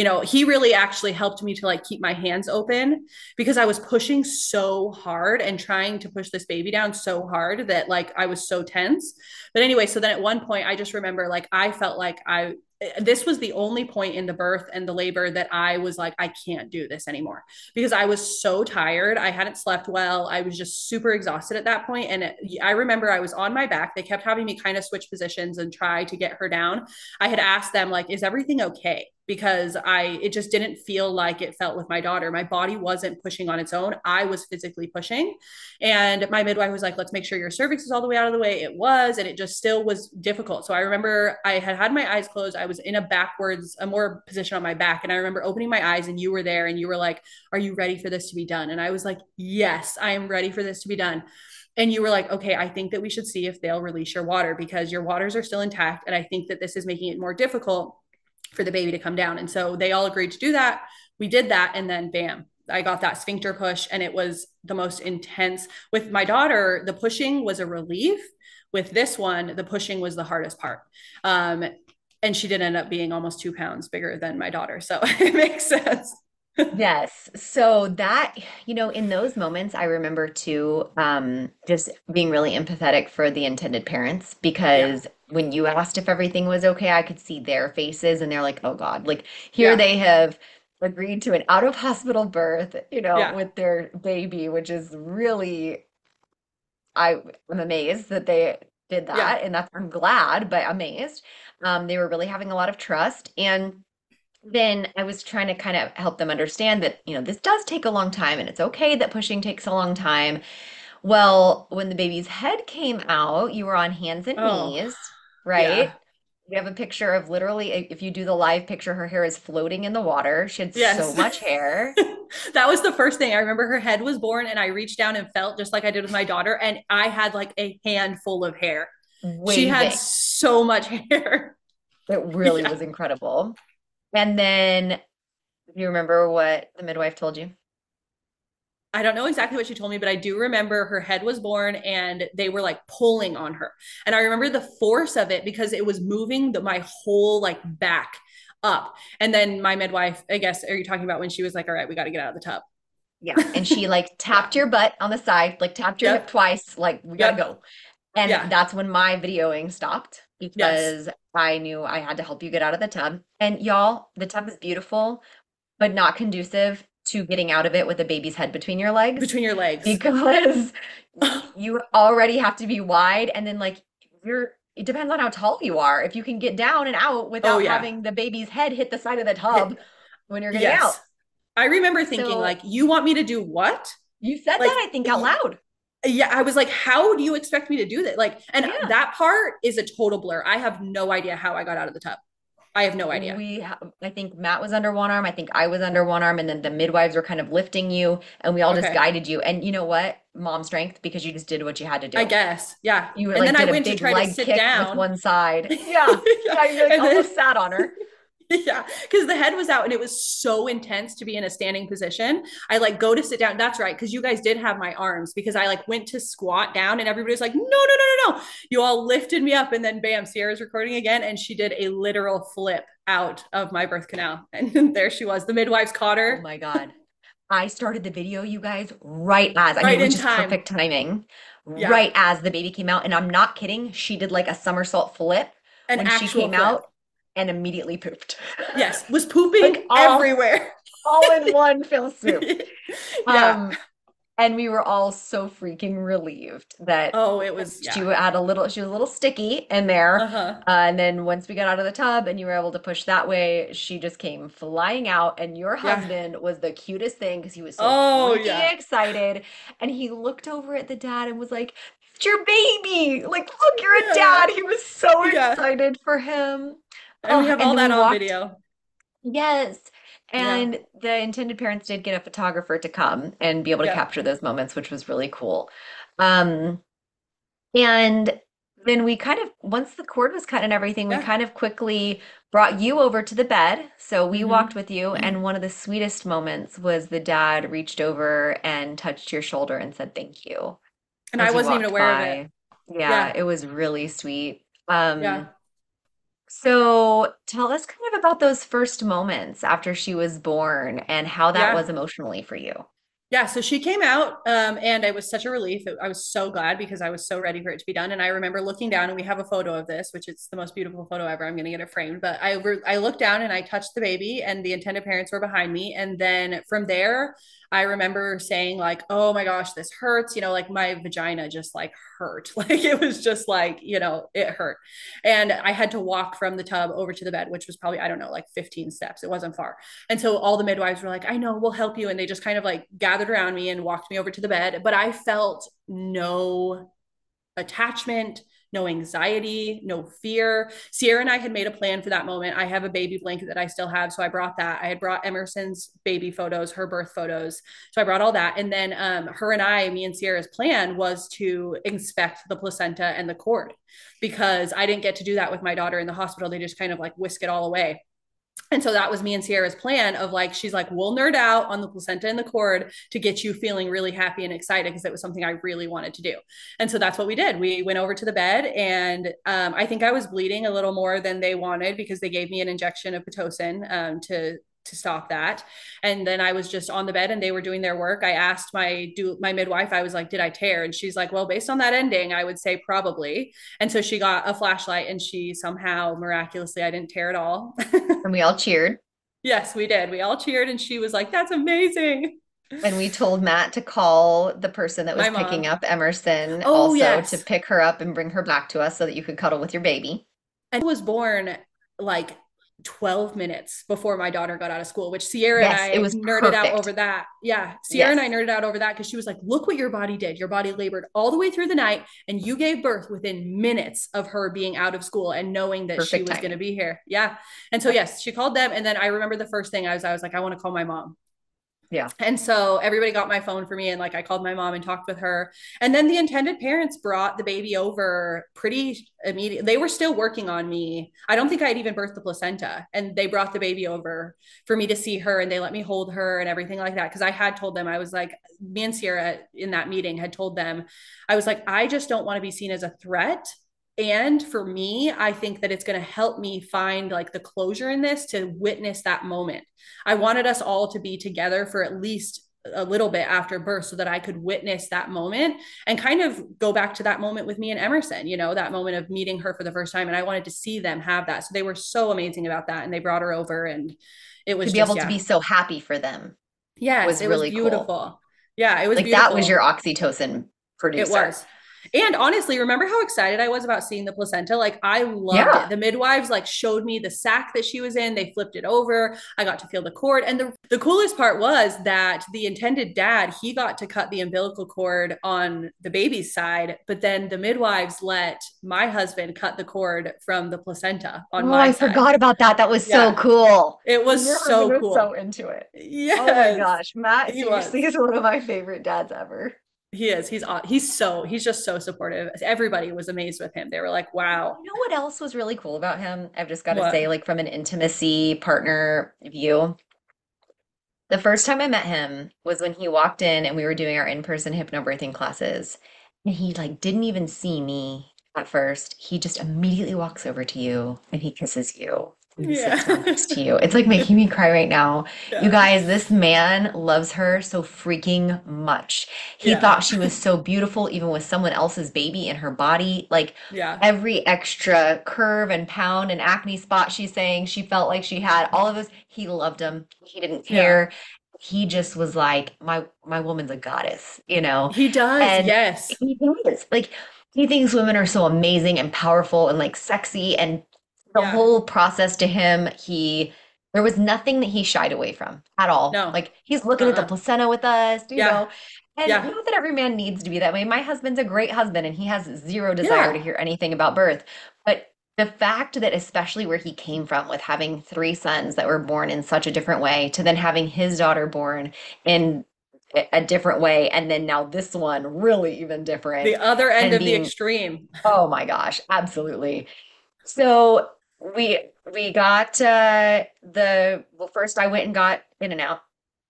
you know he really actually helped me to like keep my hands open because i was pushing so hard and trying to push this baby down so hard that like i was so tense but anyway so then at one point i just remember like i felt like i this was the only point in the birth and the labor that I was like, I can't do this anymore because I was so tired. I hadn't slept well. I was just super exhausted at that point. And it, I remember I was on my back. They kept having me kind of switch positions and try to get her down. I had asked them, like, is everything okay? Because I it just didn't feel like it felt with my daughter. My body wasn't pushing on its own. I was physically pushing. And my midwife was like, "Let's make sure your cervix is all the way out of the way." It was, and it just still was difficult. So I remember I had had my eyes closed. I was in a backwards, a more position on my back, and I remember opening my eyes and you were there and you were like, "Are you ready for this to be done?" And I was like, "Yes, I am ready for this to be done." and you were like, okay, I think that we should see if they'll release your water because your waters are still intact. And I think that this is making it more difficult for the baby to come down. And so they all agreed to do that. We did that. And then bam, I got that sphincter push. And it was the most intense. With my daughter, the pushing was a relief. With this one, the pushing was the hardest part. Um, and she did end up being almost two pounds bigger than my daughter. So it makes sense. yes. So that, you know, in those moments, I remember too, um, just being really empathetic for the intended parents because yeah when you asked if everything was okay, I could see their faces and they're like, oh God, like here yeah. they have agreed to an out of hospital birth, you know, yeah. with their baby, which is really, I am amazed that they did that. Yeah. And that's, I'm glad, but amazed. Um, they were really having a lot of trust. And then I was trying to kind of help them understand that, you know, this does take a long time and it's okay that pushing takes a long time. Well, when the baby's head came out, you were on hands and oh. knees right? Yeah. We have a picture of literally, if you do the live picture, her hair is floating in the water. She had yes. so much hair. that was the first thing. I remember her head was born, and I reached down and felt just like I did with my daughter, and I had like a handful of hair. Waving. She had so much hair. It really yeah. was incredible. And then, you remember what the midwife told you? I don't know exactly what she told me, but I do remember her head was born and they were like pulling on her. And I remember the force of it because it was moving the, my whole like back up. And then my midwife, I guess, are you talking about when she was like, all right, we got to get out of the tub? Yeah. And she like tapped your butt on the side, like tapped your yep. hip twice, like, we got to go. And yeah. that's when my videoing stopped because yes. I knew I had to help you get out of the tub. And y'all, the tub is beautiful, but not conducive to getting out of it with a baby's head between your legs. Between your legs. Because you already have to be wide and then like you're it depends on how tall you are. If you can get down and out oh, without Oh, yeah. having the baby's head hit the side of the tub when you're getting out. I remember thinking, So- like, you want me to do what? You said Like, that, I think, out loud. Yeah, I was like, how do you expect me to do that? Like, and Yeah. that part is a total blur. I have no idea how I got out of the tub. I have no idea. We, ha- I think Matt was under one arm. I think I was under one arm, and then the midwives were kind of lifting you, and we all just guided you. And you know what? Mom strength because you just did what you had to do. I guess. Yeah. You were and like then I went to try to sit down. with one side. Yeah, yeah. You like And then- almost sat on her. yeah because the head was out and it was so intense to be in a standing position i like go to sit down that's right because you guys did have my arms because i like went to squat down and everybody was like no no no no no you all lifted me up and then bam sierra's recording again and she did a literal flip out of my birth canal and there she was the midwives caught her. Oh my god. I started the video, you guys, right as I Right mean, it was just time. perfect timing. Yeah. Right as the baby came out, and I'm not kidding. She did like a somersault flip an when she came flip. out and immediately pooped. yes was pooping Like, all- everywhere all in one fell swoop. yeah Um, and we were all so freaking relieved that oh it was she yeah had a little, she was a little sticky in there. uh-huh Uh, and then once we got out of the tub and you were able to push that way, she just came flying out. And your Yeah. husband was the cutest thing because he was so Oh, yeah. excited. And he looked over at the dad and was like, It's your baby. Like, look, you're a dad. He was so excited for him. And we Oh, have and all that we on walked- video Yes. Yeah. And the intended parents did get a photographer to come and be able to Yeah. capture those moments, which was really cool. Um, and then we kind of, once the cord was cut and everything, we kind of quickly brought you over to the bed. So we Mhm. walked with you, Mhm. and one of the sweetest moments was the dad reached over and touched your shoulder and said, Thank you. and i wasn't even aware of it Yeah, Yeah. it was really sweet. Um, yeah so tell us kind of about those first moments after she was born and how that Yeah. was emotionally for you. Yeah, so she came out, um, and it was such a relief. I was so glad because I was so ready for it to be done. And I remember looking down, and we have a photo of this, which is the most beautiful photo ever. I'm going to get it framed, but I re- I looked down and I touched the baby, and the intended parents were behind me. And then from there, I remember saying like, "Oh my gosh, this hurts," you know, like my vagina just like hurt, like it was just like you know it hurt, and I had to walk from the tub over to the bed, which was probably I don't know like 15 steps. It wasn't far. And so all the midwives were like, I know, we'll help you. And they just kind of like gathered around me and walked me over to the bed. But I felt no attachment, no anxiety, no fear. Sierra and I had made a plan for that moment. I have a baby blanket that I still have. So I brought that. I had brought Emerson's baby photos, her birth photos. So I brought all that. And then um, her and I, me and Sierra's plan was to inspect the placenta and the cord because I didn't get to do that with my daughter in the hospital. They just kind of like whisk it all away. And so that was me and Sierra's plan of like, she's like, we'll nerd out on the placenta and the cord to get you feeling really happy and excited because it was something I really wanted to do. And so that's what we did. We went over to the bed and um, I think I was bleeding a little more than they wanted because they gave me an injection of Pitocin um, to to stop that. And then I was just on the bed and they were doing their work. I asked my do my midwife, I was like, did I tear? And she's like, well, based on that ending, I would say probably. And so she got a flashlight and she somehow miraculously I didn't tear at all. And we all cheered. Yes, we did. We all cheered, and she was like, "That's amazing." And we told Matt to call the person that was picking up Emerson Oh, also yes. to pick her up and bring her back to us so that you could cuddle with your baby. And was born like 12 minutes before my daughter got out of school, which Sierra Yes, and I it was nerded out over that. Yeah, Sierra and I nerded out over that because she was like, "Look what your body did. Your body labored all the way through the night, and you gave birth within minutes of her being out of school and knowing that she was going to be here." Yeah, and so yes, she called them, and then I remember the first thing I was, I was like, "I want to call my mom." Yeah. And so everybody got my phone for me and like I called my mom and talked with her. And then the intended parents brought the baby over pretty immediately. They were still working on me. I don't think I'd even birthed the placenta. And they brought the baby over for me to see her and they let me hold her and everything like that. Cause I had told them, I was like, me and Sierra in that meeting had told them, I was like, I just don't want to be seen as a threat. And for me, I think that it's going to help me find like the closure in this to witness that moment. I wanted us all to be together for at least a little bit after birth so that I could witness that moment and kind of go back to that moment with me and Emerson, you know, that moment of meeting her for the first time. And I wanted to see them have that. So they were so amazing about that. And they brought her over and it was To be just, able yeah. to be so happy for them. yes, was it really was cool. beautiful. Yeah, it was Like that was your oxytocin producer. It was. And honestly, remember how excited I was about seeing the placenta? Like I loved Yeah. it. The midwives like showed me the sack that she was in. They flipped it over. I got to feel the cord. And the, the coolest part was that the intended dad, he got to cut the umbilical cord on the baby's side, but then the midwives let my husband cut the cord from the placenta on Oh, my I side. forgot about that. That was so cool. It was Your so husband was cool. so into it. yes. Oh my gosh, Matt He was. seriously is one of my favorite dads ever. He is. He's he's so he's just so supportive. Everybody was amazed with him. They were like, "Wow." You know what else was really cool about him? I've just got to say, like from an intimacy partner view, the first time I met him was when he walked in and we were doing our in-person hypnobirthing classes. And he like didn't even see me at first. He just immediately walks over to you and he kisses you. Sits Yeah. next to you. It's like making me cry right now. You guys, this man loves her so freaking much. He Yeah. thought she was so beautiful, even with someone else's baby in her body. Like Yeah. every extra curve and pound and acne spot she's saying she felt like she had, all of those, he loved him. He didn't Yeah. care. He just was like, my my woman's a goddess, you know? He does. And- yes. He does. Like he thinks women are so amazing and powerful and like sexy and the Yeah. whole process to him, he there was nothing that he shied away from at all. No. Like he's looking at the Uh-uh. placenta with us, you Yeah. know. And Yeah. not that every man needs to be that way. My husband's a great husband and he has zero desire to hear anything about birth. But the fact that especially where he came from with having three sons that were born in such a different way to then having his daughter born in a different way and then now this one really even different. The other end of the extreme. Oh my gosh, absolutely. So we we got uh the well first I went and got In-N-Out.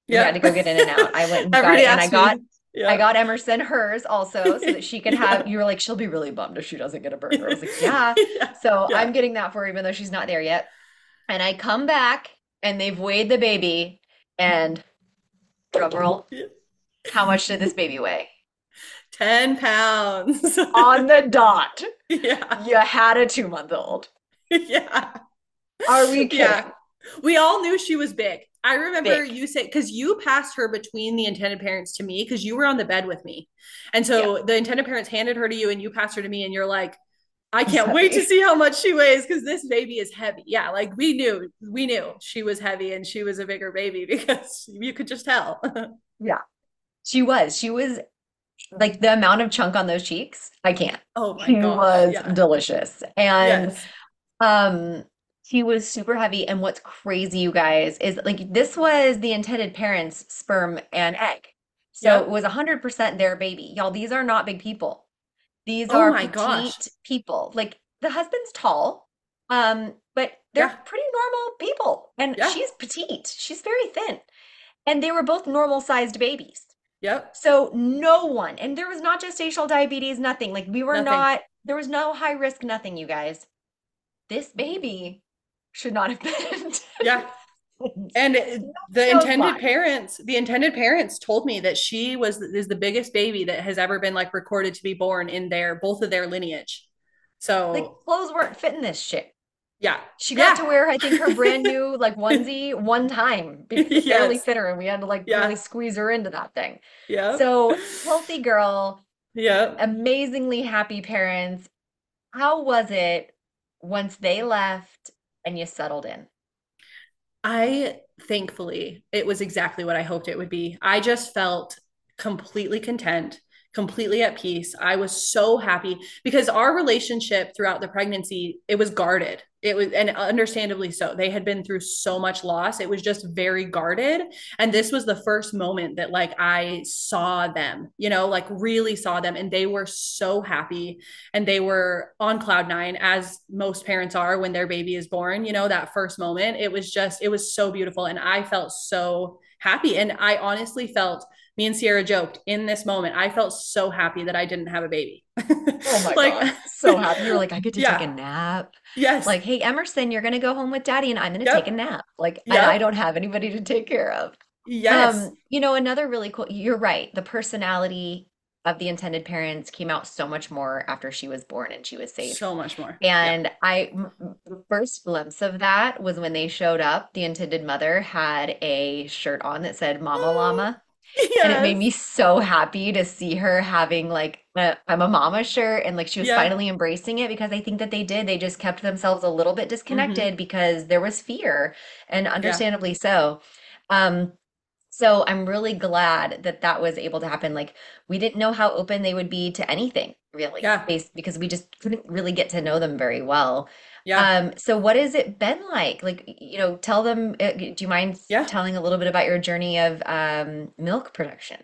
We had to go get In-N-Out. I went and got it and I got me. Yeah. I got Emerson hers also so that she could Yeah. have you were like she'll be really bummed if she doesn't get a burger. I was like, yeah. yeah. So Yeah. I'm getting that for her even though she's not there yet. And I come back and they've weighed the baby and drum roll. How much did this baby weigh? 10 pounds. On the dot. yeah. You had a two month old. Yeah. Are we kidding? Yeah. We all knew she was big. I remember Big. you say because you passed her between the intended parents to me because you were on the bed with me. And so the intended parents handed her to you and you passed her to me and you're like, I can't wait to see how much she weighs because this baby is heavy. Yeah, like we knew, we knew she was heavy and she was a bigger baby because you could just tell. Yeah, she was. She was like the amount of chunk on those cheeks. I can't. oh my God. She was yeah. delicious. And Yes. Um she was super heavy. And what's crazy, you guys, is like this was the intended parents' sperm and egg. So Yep. it was 100% their baby. Y'all, these are not big people. These Oh are petite gosh. people. Like the husband's tall, um, but they're Yeah. pretty normal people. And Yeah. she's petite. She's very thin. And they were both normal sized babies. Yep. So no one, and there was not gestational diabetes, nothing. Like we were Nothing. not, there was no high risk, nothing, you guys. This baby should not have been. Yeah. And the so intended fun. parents, the intended parents told me that she was is the biggest baby that has ever been like recorded to be born in their both of their lineage. So Like clothes weren't fitting this shit. yeah, She got Yeah. to wear, I think, her brand new like onesie one time because it barely Yes. fit her, and we had to like Yeah. really squeeze her into that thing. yeah. So healthy girl, yeah. amazingly happy parents. How was it once they left and you settled in? I thankfully it was exactly what I hoped it would be. I just felt completely content, completely at peace. I was so happy because our relationship throughout the pregnancy, it was guarded. It was and understandably so. They had been through so much loss. It was just very guarded. And this was the first moment that like I saw them, you know, like really saw them and they were so happy and they were on cloud nine as most parents are when their baby is born you know that first moment it was just it was so beautiful and i felt so happy and i honestly felt me and sierra joked in this moment i felt so happy that i didn't have a baby Oh my like God. So happy. You're like, I get to take a nap. yes Like, hey, Emerson, you're going to go home with daddy and I'm going to Yep. take a nap. Like, Yep. I don't have anybody to take care of. yes Um, you know, another really cool, you're right. The personality of the intended parents came out so much more after she was born and she was safe. so much more And I, m- the first glimpse of that was when they showed up. The intended mother had a shirt on that said Mama Llama. And it made me so happy to see her having like a I'm a mama shirt and like she was Yeah. finally embracing it because I think that they did. They just kept themselves a little bit hmm disconnected because there was fear and Yeah. understandably so. Um, so I'm really glad that that was able to happen. Like we didn't know how open they would be to anything really, Yeah. based because we just couldn't really get to know them very well. Yeah. Um, so what has it been like? Like, you know, tell them, uh, do you mind Yeah. telling a little bit about your journey of um, milk production?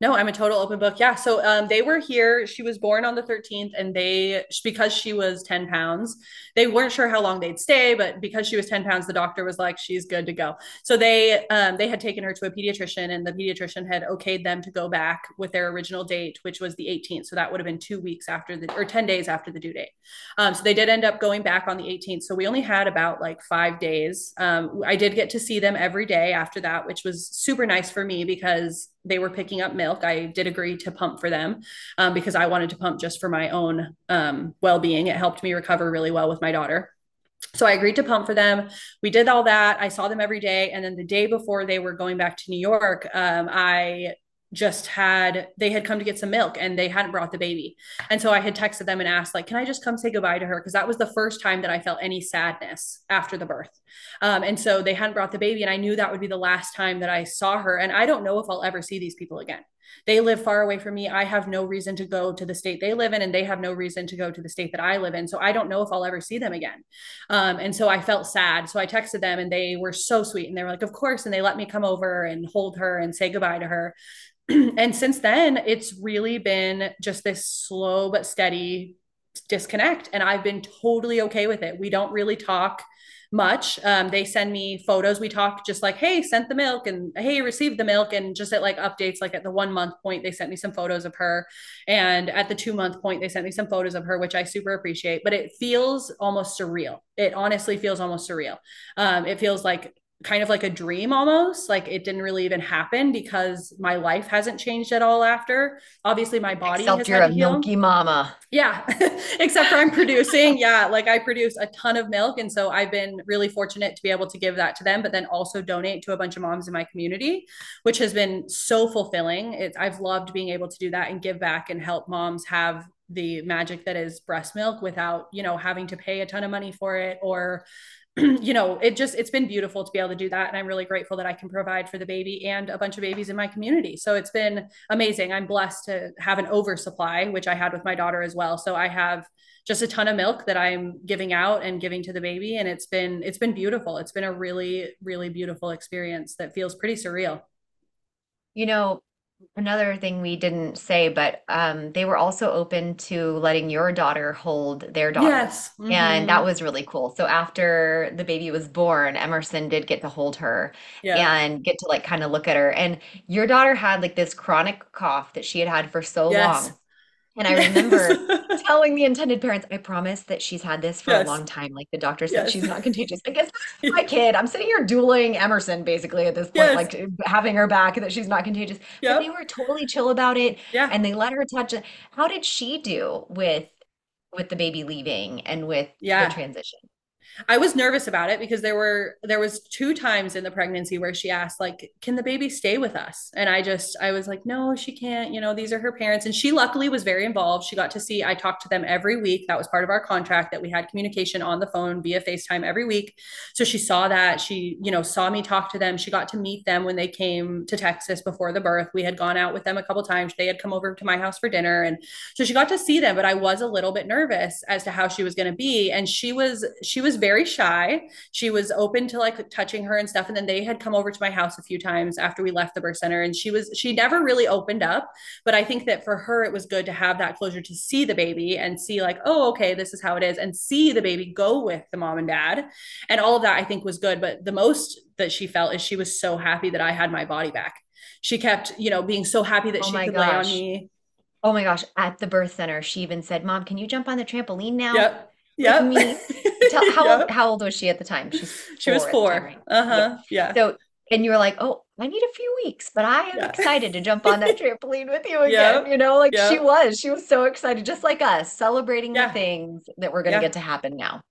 No, I'm a total open book. Yeah. So um, they were here. She was born on the 13th, and they, because she was 10 pounds, they weren't sure how long they'd stay, but because she was 10 pounds, the doctor was like, she's good to go. So they um, they had taken her to a pediatrician, and the pediatrician had okayed them to go back with their original date, which was the 18th. So that would have been two weeks after the, or 10 days after the due date. Um, so they did end up going back on the 18th. So we only had about like five days. Um, I did get to see them every day after that, which was super nice for me because they were picking up milk. I did agree to pump for them um, because I wanted to pump just for my own um, well being. It helped me recover really well with my daughter. So I agreed to pump for them. We did all that. I saw them every day. And then the day before they were going back to New York, um, I just had they had come to get some milk and they hadn't brought the baby. And so i had texted them and asked like can i just come say goodbye to her? Because that was the first time that i felt any sadness after the birth. Um, and so they hadn't brought the baby and i knew that would be the last time that i saw her. And i don't know if i'll ever see these people again they live far away from me i have no reason to go to the state they live in and they have no reason to go to the state that i live in so i don't know if i'll ever see them again um, and so i felt sad so i texted them and they were so sweet and they were like of course and they let me come over and hold her and say goodbye to her and since then, it's really been just this slow but steady disconnect. And I've been totally okay with it. We don't really talk much. Um, they send me photos. We talk just like, hey, sent the milk and hey, received the milk. And just at like updates, like at the one month point, they sent me some photos of her. And at the two month point, they sent me some photos of her, which I super appreciate. But it feels almost surreal. It honestly feels almost surreal. Um, it feels like kind of like a dream almost like it didn't really even happen because my life hasn't changed at all after. Obviously my body Except has you're had a heal. milky mama. yeah except for i'm producing. Yeah like i produce a ton of milk and so i've been really fortunate to be able to give that to them but then also donate to a bunch of moms in my community which has been so fulfilling. It's i've loved being able to do that and give back and help moms have the magic that is breast milk without you know having to pay a ton of money for it or you know, it just it's been beautiful to be able to do that and I'm really grateful that I can provide for the baby and a bunch of babies in my community. So it's been amazing. I'm blessed to have an oversupply, which I had with my daughter as well. So I have just a ton of milk that I'm giving out and giving to the baby and it's been it's been beautiful. It's been a really really beautiful experience that feels pretty surreal. You know, another thing we didn't say, but um, they were also open to letting your daughter hold their daughter. Yes. And that was really cool. So after the baby was born, Emerson did get to hold her Yeah. and get to like kind of look at her. And your daughter had like this chronic cough that she had had for so Yes. long. And I remember telling the intended parents, I promise that she's had this for a long time. Like the doctor said Yes. she's not contagious. I guess my kid, I'm sitting here dueling Emerson basically at this point, Yes. like having her back that she's not contagious. But they were totally chill about it Yeah. and they let her touch it. How did she do with with the baby leaving and with the transition? I was nervous about it because there were there was two times in the pregnancy where she asked like can the baby stay with us? And I just I was like no she can't you know these are her parents. And she luckily was very involved. She got to see I talked to them every week. That was part of our contract that we had communication on the phone via FaceTime every week. So she saw that. She you know saw me talk to them. She got to meet them when they came to Texas before the birth. We had gone out with them a couple times. They had come over to my house for dinner. And so she got to see them but I was a little bit nervous as to how she was going to be. And she was she was very shy. She was open to like touching her and stuff. And then they had come over to my house a few times after we left the birth center. And she was, she never really opened up. But I think that for her, it was good to have that closure to see the baby and see, like, oh, okay, this is how it is, and see the baby go with the mom and dad. And all of that I think was good. But the most that she felt is she was so happy that I had my body back. She kept, you know, being so happy that Oh she could lay on me. Oh my gosh, at the birth center, she even said, Mom, can you jump on the trampoline now Yep. Yep. me? Tell how old Yep. how old was she at the time? She's She was four time, right? Uh huh. Yeah. So, and you were like, oh, I need a few weeks, but I am Yeah. excited to jump on that trampoline with you again. Yep. You know, like she was. She was so excited, just like us, celebrating the things that were going to Yeah. get to happen now.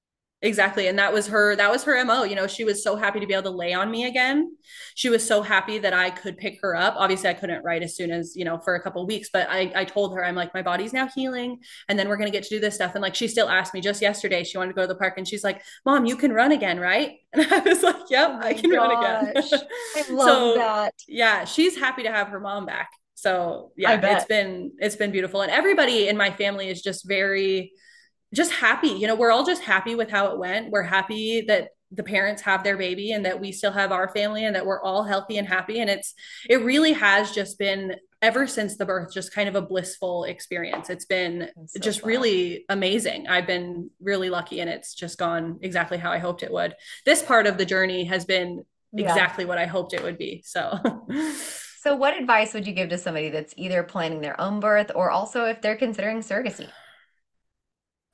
Exactly. And that was her, that was her MO. You know, she was so happy to be able to lay on me again. She was so happy that I could pick her up. Obviously, I couldn't write as soon as, you know, for a couple weeks, but I, I told her, I'm like, my body's now healing. And then we're going to get to do this stuff. And like, she still asked me just yesterday, she wanted to go to the park and she's like, Mom, you can run again, right? And I was like, Yep, oh I can gosh. run again. I love so, that. Yeah, she's happy to have her mom back. So yeah, it's been it's been beautiful. And everybody in my family is just very just happy. You know, we're all just happy with how it went. We're happy that the parents have their baby and that we still have our family and that we're all healthy and happy and it's it really has just been ever since the birth just kind of a blissful experience it's been so just really amazing i've been really lucky and it's just gone exactly how i hoped it would this part of the journey has been exactly yeah. what i hoped it would be so so what advice would you give to somebody that's either planning their own birth or also if they're considering surrogacy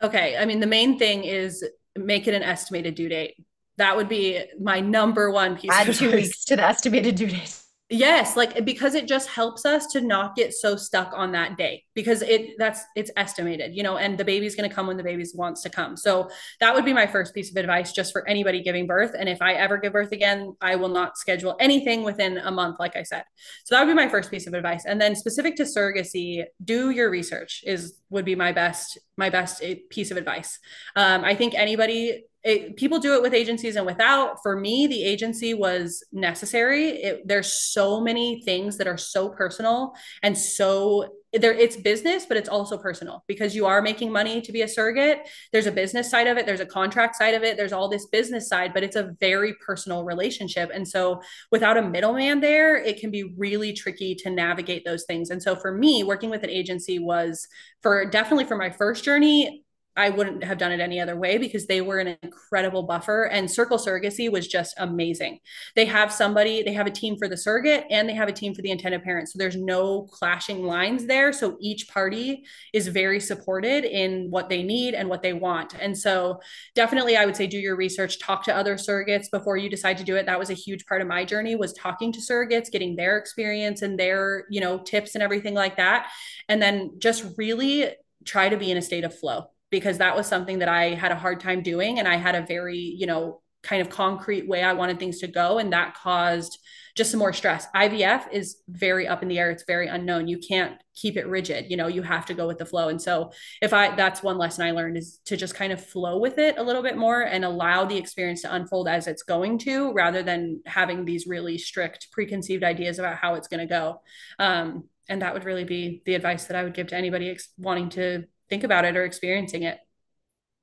Okay. I mean, the main thing is make it an estimated due date. That would be my number one piece. Add two weeks to the estimated due date. Yes, like because it just helps us to not get so stuck on that day because it that's it's estimated, you know, and the baby's going to come when the baby wants to come. So that would be my first piece of advice just for anybody giving birth and if I ever give birth again, I will not schedule anything within a month like I said. So that would be my first piece of advice. And then specific to surrogacy, do your research is would be my best my best eh, piece of advice. Um, I think anybody it, people do it with agencies and without. For me, the agency was necessary. It, there's so many things that are so personal and so there it's business but it's also personal because you are making money to be a surrogate there's a business side of it there's a contract side of it there's all this business side but it's a very personal relationship and so without a middleman there it can be really tricky to navigate those things and so for me working with an agency was for definitely for my first journey I wouldn't have done it any other way because they were an incredible buffer and Circle Surrogacy was just amazing. They have somebody, they have a team for the surrogate and they have a team for the intended parent. So there's no clashing lines there. So each party is very supported in what they need and what they want. And so definitely I would say do your research, talk to other surrogates before you decide to do it. That was a huge part of my journey was talking to surrogates, getting their experience and their, you know, tips and everything like that. And then just really try to be in a state of flow because that was something that I had a hard time doing. And I had a very, you know, kind of concrete way I wanted things to go. And that caused just some more stress. IVF is very up in the air. It's very unknown. You can't keep it rigid. You know, you have to go with the flow. And so if I that's one lesson I learned is to just kind of flow with it a little bit more and allow the experience to unfold as it's going to rather than having these really strict preconceived ideas about how it's going to go. Um, and that would really be the advice that I would give to anybody ex- wanting to think about it or experiencing it.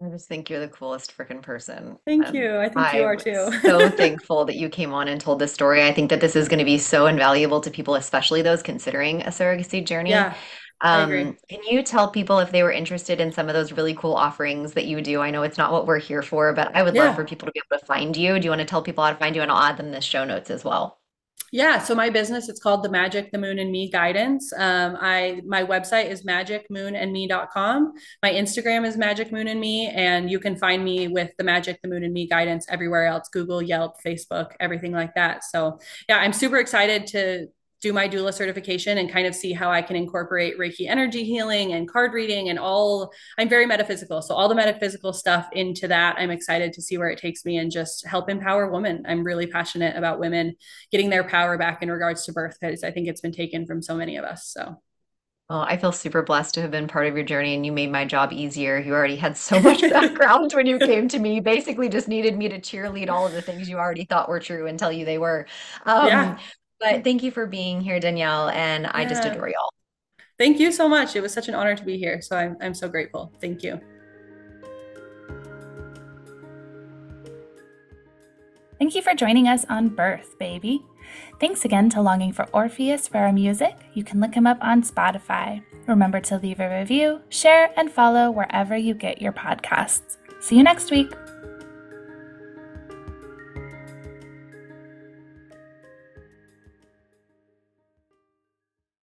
I just think you're the coolest freaking person. Thank um, you. I think I'm you are too. so thankful that you came on and told this story. I think that this is going to be so invaluable to people, especially those considering a surrogacy journey. Yeah. Um, can you tell people if they were interested in some of those really cool offerings that you do? I know it's not what we're here for, but I would yeah. love for people to be able to find you. Do you want to tell people how to find you? And I'll add them in the show notes as well. Yeah, so my business it's called the Magic the Moon and Me Guidance. Um, I my website is magicmoonandme.com. My Instagram is Magic Moon and Me, and you can find me with the Magic the Moon and Me Guidance everywhere else: Google, Yelp, Facebook, everything like that. So yeah, I'm super excited to do my doula certification and kind of see how I can incorporate Reiki energy healing and card reading and all. I'm very metaphysical. So, all the metaphysical stuff into that. I'm excited to see where it takes me and just help empower women. I'm really passionate about women getting their power back in regards to birth because I think it's been taken from so many of us. So, well, I feel super blessed to have been part of your journey and you made my job easier. You already had so much background when you came to me. You basically just needed me to cheerlead all of the things you already thought were true and tell you they were. Um, yeah. But thank you for being here, Danielle. And I just adore y'all. Thank you so much. It was such an honor to be here. So I'm, I'm so grateful. Thank you. Thank you for joining us on Birth, baby. Thanks again to Longing for Orpheus for our music. You can look him up on Spotify. Remember to leave a review, share, and follow wherever you get your podcasts. See you next week.